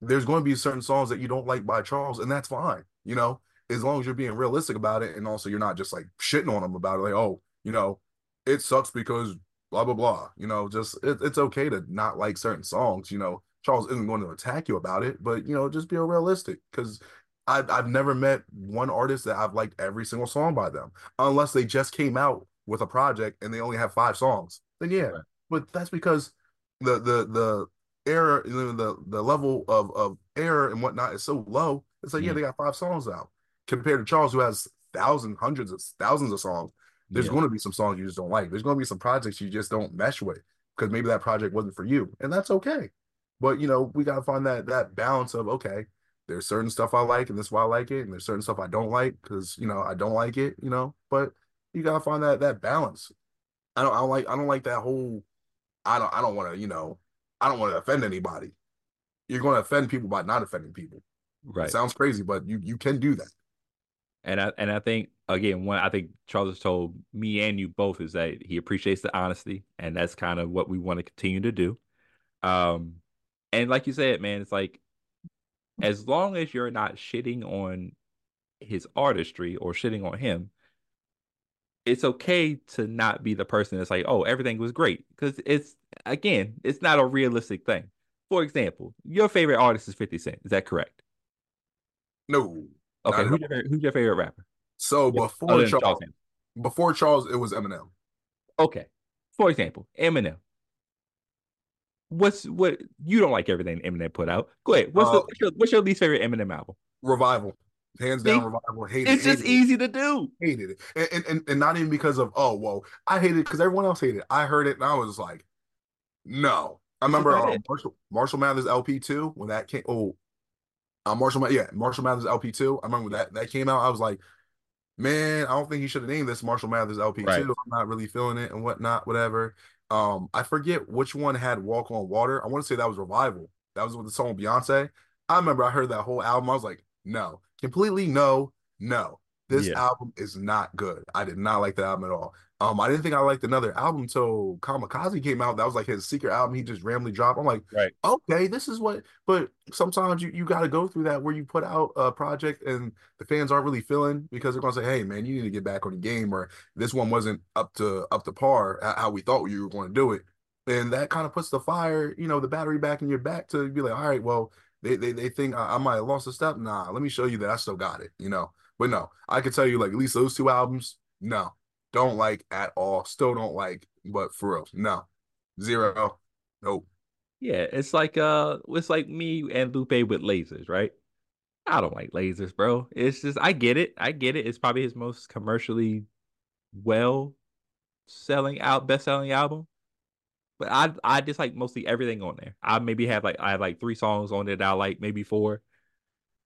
there's going to be certain songs that you don't like by Charles, and that's fine. You know, as long as you're being realistic about it, and also you're not just like shitting on him about it, like, oh, you know, it sucks because blah blah blah. You know, just it, it's okay to not like certain songs. You know, Charles isn't going to attack you about it, but you know, just be realistic because I've, I've never met one artist that I've liked every single song by them, unless they just came out with a project and they only have five songs. Then yeah, right. but that's because the the the error, the the level of of error and whatnot is so low. It's like mm. yeah, they got five songs out compared to Charles, who has thousands, hundreds of thousands of songs. There's yeah. going to be some songs you just don't like. There's going to be some projects you just don't mesh with because maybe that project wasn't for you, and that's okay. But you know, we got to find that that balance of okay, there's certain stuff I like and this is why I like it, and there's certain stuff I don't like because you know I don't like it, you know. But you gotta find that that balance. I don't I don't like I don't like that whole I don't I don't want to, you know, I don't want to offend anybody. You're going to offend people by not offending people. Right. It sounds crazy, but you you can do that. And I and I think again, one I think Charles has told me and you both is that he appreciates the honesty, and that's kind of what we want to continue to do. Um, and like you said, man, it's like as long as you're not shitting on his artistry or shitting on him, it's okay to not be the person that's like, oh, everything was great. Because it's, again, it's not a realistic thing. For example, your favorite artist is 50 Cent. Is that correct? No. Okay, who's your, who's your, favorite rapper? So before Charles, Charles before Charles, it was Eminem. Okay. For example, Eminem what's what you don't like everything Eminem put out. Go ahead. What's, uh, the, what's, your, what's your least favorite Eminem album? Revival. Hands down, revival. Hate it's it. just hated easy it. to do. Hated it, and, and and not even because of oh whoa, I hated it because everyone else hated it. I heard it and I was like, no. I remember uh, Marshall Marshall Mathers LP two when that came. Oh, uh, Marshall yeah Marshall Mathers LP two. I remember that that came out. I was like, man, I don't think he should have named this Marshall Mathers LP two. Right. I'm not really feeling it and whatnot, whatever. Um, I forget which one had Walk on Water. I want to say that was Revival. That was with the song Beyonce. I remember I heard that whole album. I was like, no, completely no, no. This yeah. album is not good. I did not like the album at all. Um, I didn't think I liked another album until Kamikaze came out. That was like his secret album. He just randomly dropped. I'm like, right, okay, this is what. But sometimes you, you got to go through that where you put out a project and the fans aren't really feeling because they're gonna say, hey man, you need to get back on the game, or this one wasn't up to up to par how we thought you were going to do it, and that kind of puts the fire, you know, the battery back in your back to be like, all right, well, they they, they think I, I might have lost a step. Nah, let me show you that I still got it, you know. But no, I can tell you like at least those two albums, no, don't like at all. Still don't like, but for real, no, zero, nope. Yeah, it's like uh, it's like me and Lupe with lasers, right? I don't like lasers, bro. It's just I get it. I get it. It's probably his most commercially well selling out best selling album. But I I just like mostly everything on there. I maybe have like I have like three songs on there that I like, maybe four.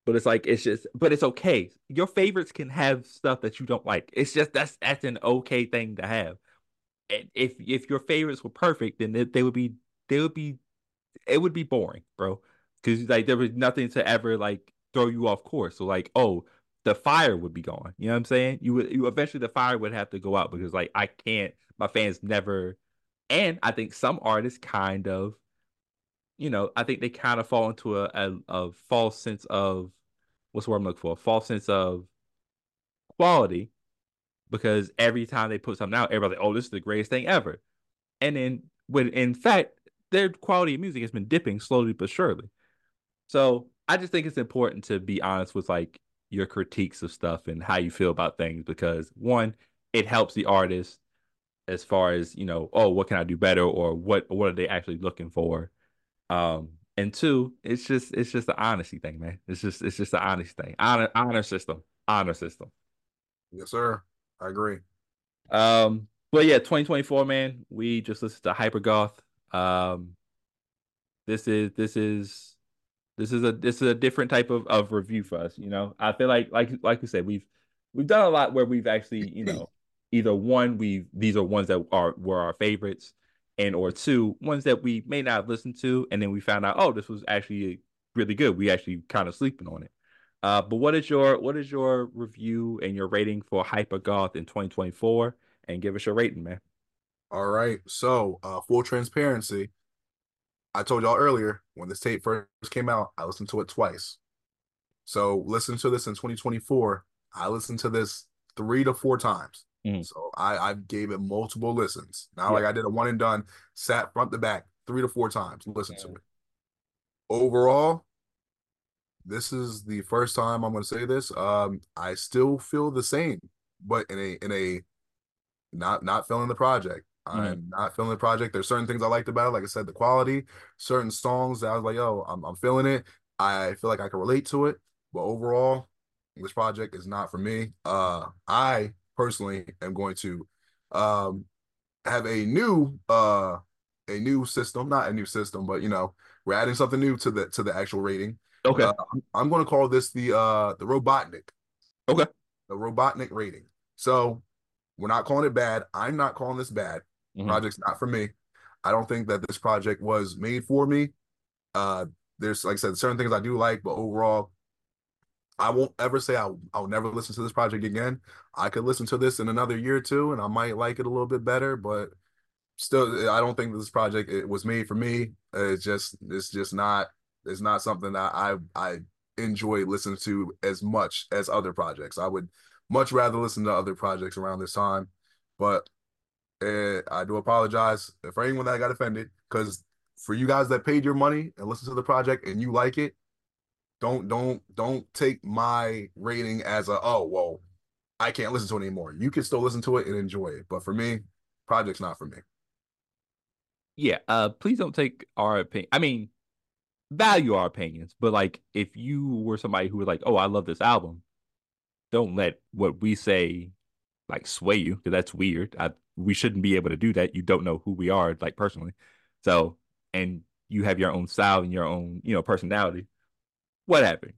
But it's like it's just but it's okay. Your favorites can have stuff that you don't like. It's just that's that's an okay thing to have. And if if your favorites were perfect, then they, they would be they would be it would be boring, bro. Because like there was nothing to ever like throw you off course. So like, oh, the fire would be gone. You know what I'm saying? You would you eventually the fire would have to go out because like I can't my fans never and I think some artists kind of you know, I think they kind of fall into a, a, a false sense of what's the word I'm looking for? A false sense of quality because every time they put something out, everybody's like, oh, this is the greatest thing ever. And then when in fact their quality of music has been dipping slowly but surely. So I just think it's important to be honest with like your critiques of stuff and how you feel about things because one, it helps the artist as far as you know, oh, what can I do better or what what are they actually looking for? Um, and two, it's just it's just the honesty thing, man. It's just it's just the honesty thing. Honor honor system, honor system. Yes, sir. I agree. Um, but yeah, 2024, man. We just listened to Hypergoth. Um, this is this is this is a this is a different type of, of review for us. You know, I feel like like like we said, we've we've done a lot where we've actually you know either one we these are ones that are were our favorites, and or two ones that we may not have listened to, and then we found out oh this was actually really good. We actually kind of sleeping on it. Uh, but what is your what is your review and your rating for Hypergoth in 2024? And give us your rating, man. All right. So, uh, full transparency, I told y'all earlier when this tape first came out, I listened to it twice. So, listen to this in 2024. I listened to this three to four times. Mm. So I, I gave it multiple listens. Not yeah. like I did a one and done, sat front to back three to four times, listen to it. Overall, this is the first time I'm going to say this. Um, I still feel the same, but in a in a not not feeling the project. Mm-hmm. I'm not feeling the project. There's certain things I liked about it, like I said, the quality, certain songs that I was like, yo, I'm I'm feeling it. I feel like I can relate to it, but overall, this project is not for me. Uh, I personally am going to um have a new uh a new system, not a new system, but you know, we're adding something new to the to the actual rating. Okay. Uh, I'm going to call this the uh the Robotnik. Okay. The Robotnik rating. So we're not calling it bad. I'm not calling this bad. Mm-hmm. Project's not for me. I don't think that this project was made for me. Uh there's like I said, certain things I do like, but overall, I won't ever say I'll, I'll never listen to this project again. I could listen to this in another year or two and I might like it a little bit better, but still, I don't think this project it was made for me. It's just, it's just not, it's not something that I, I enjoy listening to as much as other projects. I would much rather listen to other projects around this time, but uh, I do apologize for anyone that got offended because for you guys that paid your money and listen to the project and you like it, don't don't don't take my rating as a oh well, I can't listen to it anymore. You can still listen to it and enjoy it, but for me, project's not for me. Yeah, uh, please don't take our opinion. I mean, value our opinions, but like if you were somebody who was like, oh, I love this album, don't let what we say like sway you because that's weird. I, we shouldn't be able to do that. You don't know who we are, like personally. So, and you have your own style and your own, you know, personality what happened?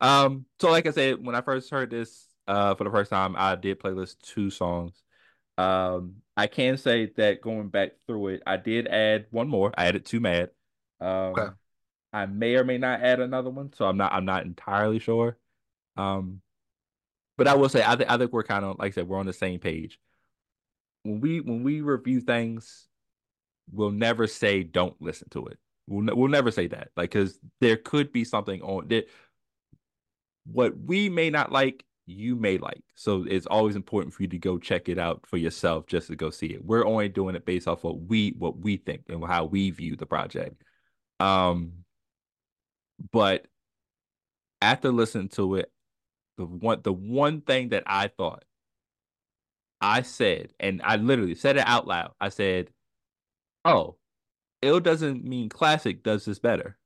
Um, so like I said, when I first heard this uh for the first time, I did playlist two songs. Um, I can say that going back through it, I did add one more. I added two mad. Um, okay. I may or may not add another one, so I'm not I'm not entirely sure. Um, but I will say I think I think we're kind of like I said we're on the same page. When we when we review things, we'll never say don't listen to it. We'll, we'll never say that, like, because there could be something on that. What we may not like, you may like. So it's always important for you to go check it out for yourself, just to go see it. We're only doing it based off what we what we think and how we view the project. Um, but after listening to it, the one the one thing that I thought I said, and I literally said it out loud. I said, "Oh, ill doesn't mean classic does this better.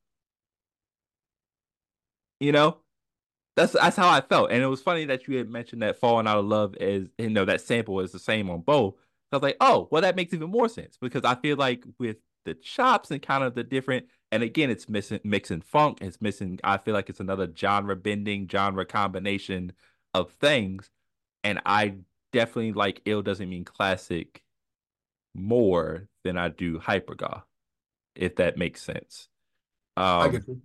You know? that's that's how I felt, and it was funny that you had mentioned that "Falling Out of Love" is you know that sample is the same on both. I was like, oh, well, that makes even more sense because I feel like with the chops and kind of the different, and again, it's missing mixing funk. It's missing. I feel like it's another genre bending, genre combination of things, and I definitely like "Ill" doesn't mean classic more than I do hypergoth, if that makes sense. Um, I get you.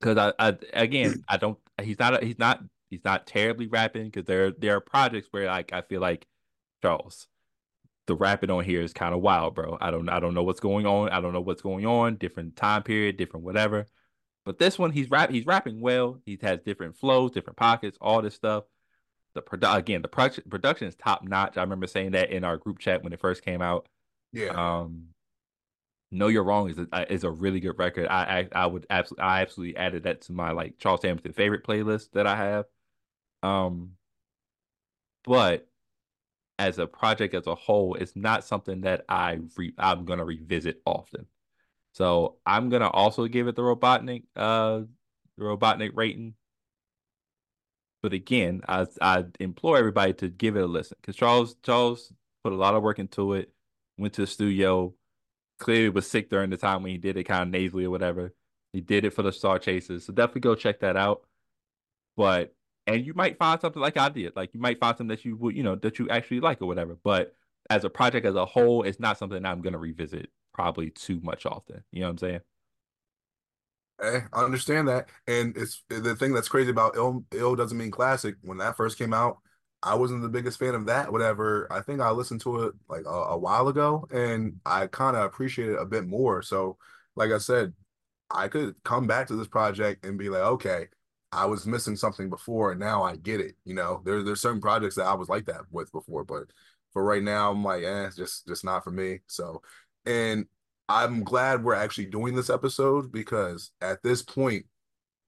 Because I, I, again, I don't. He's not. He's not. He's not terribly rapping because there there are projects where like I feel like Charles, the rapping on here is kind of wild, bro. I don't I don't know what's going on. I don't know what's going on. Different time period, different whatever. But this one, he's rap. He's rapping well. He has different flows, different pockets, all this stuff. The produ- again, the production production is top notch. I remember saying that in our group chat when it first came out. Yeah. Um, Know You're Wrong is a, is a really good record. I, I I would absolutely I absolutely added that to my like Charles Hamilton favorite playlist that I have. Um, but as a project as a whole, it's not something that I re- I'm gonna revisit often. So I'm gonna also give it the Robotnik uh the Robotnik rating but again, I I implore everybody to give it a listen because Charles Charles put a lot of work into it. Went to the studio. Clearly was sick during the time when he did it, kind of nasally or whatever. He did it for the Star Chasers, so definitely go check that out. But and you might find something like I did, like you might find something that you would, you know, that you actually like or whatever. But as a project as a whole, it's not something I'm gonna revisit probably too much often. You know what I'm saying? Hey, I understand that, and it's the thing that's crazy about ill. Ill doesn't mean classic. When that first came out, I wasn't the biggest fan of that. Whatever. I think I listened to it like a, a while ago, and I kind of appreciate it a bit more. So, like I said, I could come back to this project and be like, okay, I was missing something before, and now I get it. You know, there, there's certain projects that I was like that with before, but for right now, I'm like, eh, just just not for me. So, and I'm glad we're actually doing this episode because at this point,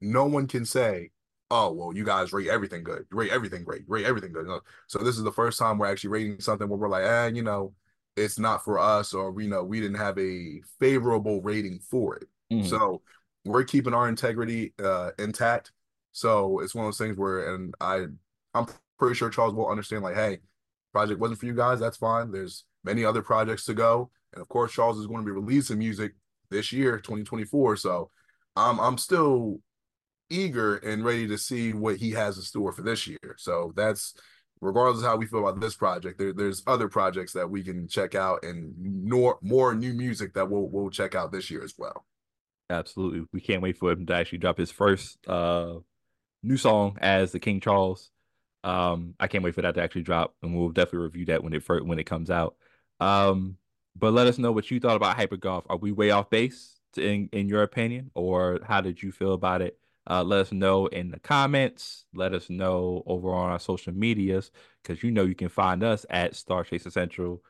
no one can say, "Oh, well, you guys rate everything good, rate everything great, rate everything good." So this is the first time we're actually rating something where we're like, "Eh, you know, it's not for us," or we you know we didn't have a favorable rating for it. Mm-hmm. So we're keeping our integrity uh, intact. So it's one of those things where, and I, I'm pretty sure Charles will understand. Like, hey, project wasn't for you guys. That's fine. There's many other projects to go and of course, Charles is going to be releasing music this year, 2024. So I'm I'm still eager and ready to see what he has in store for this year. So that's regardless of how we feel about this project, there, there's other projects that we can check out and more more new music that we'll we'll check out this year as well. Absolutely. We can't wait for him to actually drop his first uh new song as the King Charles. Um, I can't wait for that to actually drop, and we'll definitely review that when it first, when it comes out. Um, but let us know what you thought about hypergoth. Are we way off base in in your opinion, or how did you feel about it? Uh, let us know in the comments. Let us know over on our social medias because you know you can find us at Star Chaser Central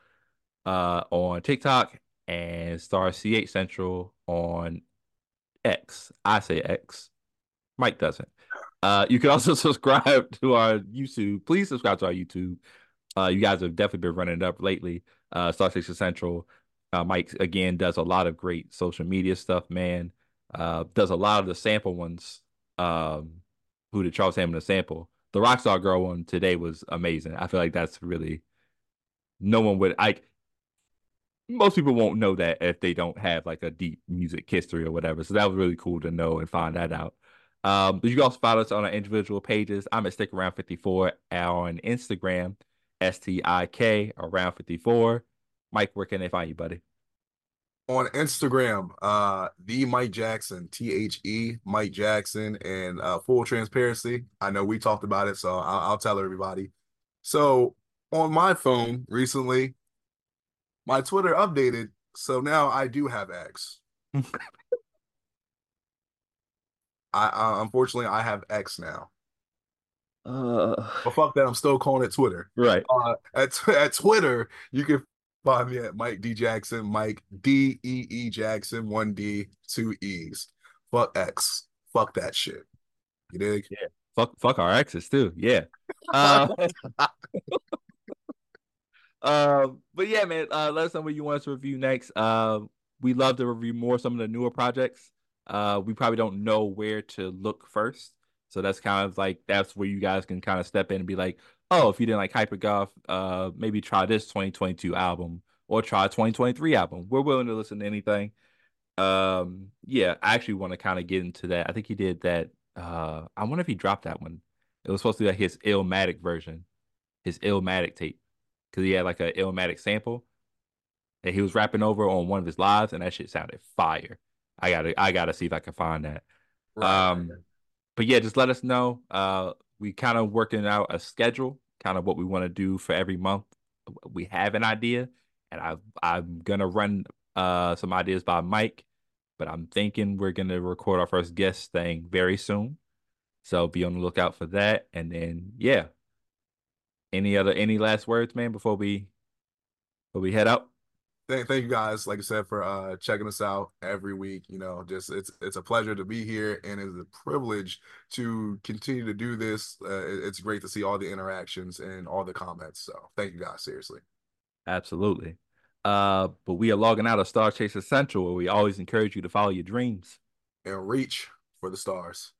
uh, on TikTok and Star CH Central on X. I say X. Mike doesn't. Uh, you can also subscribe to our YouTube. Please subscribe to our YouTube. Uh, you guys have definitely been running it up lately uh, Star Chaser Central. Uh, Mike again does a lot of great social media stuff. Man, uh, does a lot of the sample ones. Um, who did Charles Hamilton sample? The Rockstar Girl one today was amazing. I feel like that's really no one would. I most people won't know that if they don't have like a deep music history or whatever. So that was really cool to know and find that out. Um, but you can also follow us on our individual pages. I'm at Stick Around 54 on Instagram. S T I K around 54. Mike, where can they find you, buddy? On Instagram, uh, the Mike Jackson, T H E, Mike Jackson, and uh, full transparency. I know we talked about it, so I'll, I'll tell everybody. So on my phone recently, my Twitter updated, so now I do have X. I uh, unfortunately I have X now. Uh, but fuck that, I'm still calling it Twitter. Right. Uh, at at Twitter, you can find me at Mike D Jackson, Mike D E E Jackson, one D, two E's. Fuck X. Fuck that shit. You dig? Yeah. Fuck fuck our exes too. Yeah. Uh, uh, but yeah, man. Uh, let us know what you want us to review next. Uh, we love to review more some of the newer projects. Uh, we probably don't know where to look first. So that's kind of like that's where you guys can kind of step in and be like, oh, if you didn't like Hypergoth, uh, maybe try this 2022 album or try 2023 album. We're willing to listen to anything. Um, yeah, I actually want to kind of get into that. I think he did that. Uh, I wonder if he dropped that one. It was supposed to be like his Illmatic version, his Illmatic tape, because he had like a Illmatic sample that he was rapping over on one of his lives, and that shit sounded fire. I gotta, I gotta see if I can find that. Right. Um, but yeah, just let us know. Uh, we kind of working out a schedule, kind of what we want to do for every month. We have an idea, and I I'm gonna run uh some ideas by Mike, but I'm thinking we're gonna record our first guest thing very soon. So be on the lookout for that. And then yeah. Any other any last words, man, before we before we head out? Thank, thank you guys, like I said, for uh, checking us out every week. You know, just it's it's a pleasure to be here, and it's a privilege to continue to do this. Uh, it's great to see all the interactions and all the comments. So, thank you guys, seriously. Absolutely. Uh, but we are logging out of Star Chaser Central, where we always encourage you to follow your dreams and reach for the stars.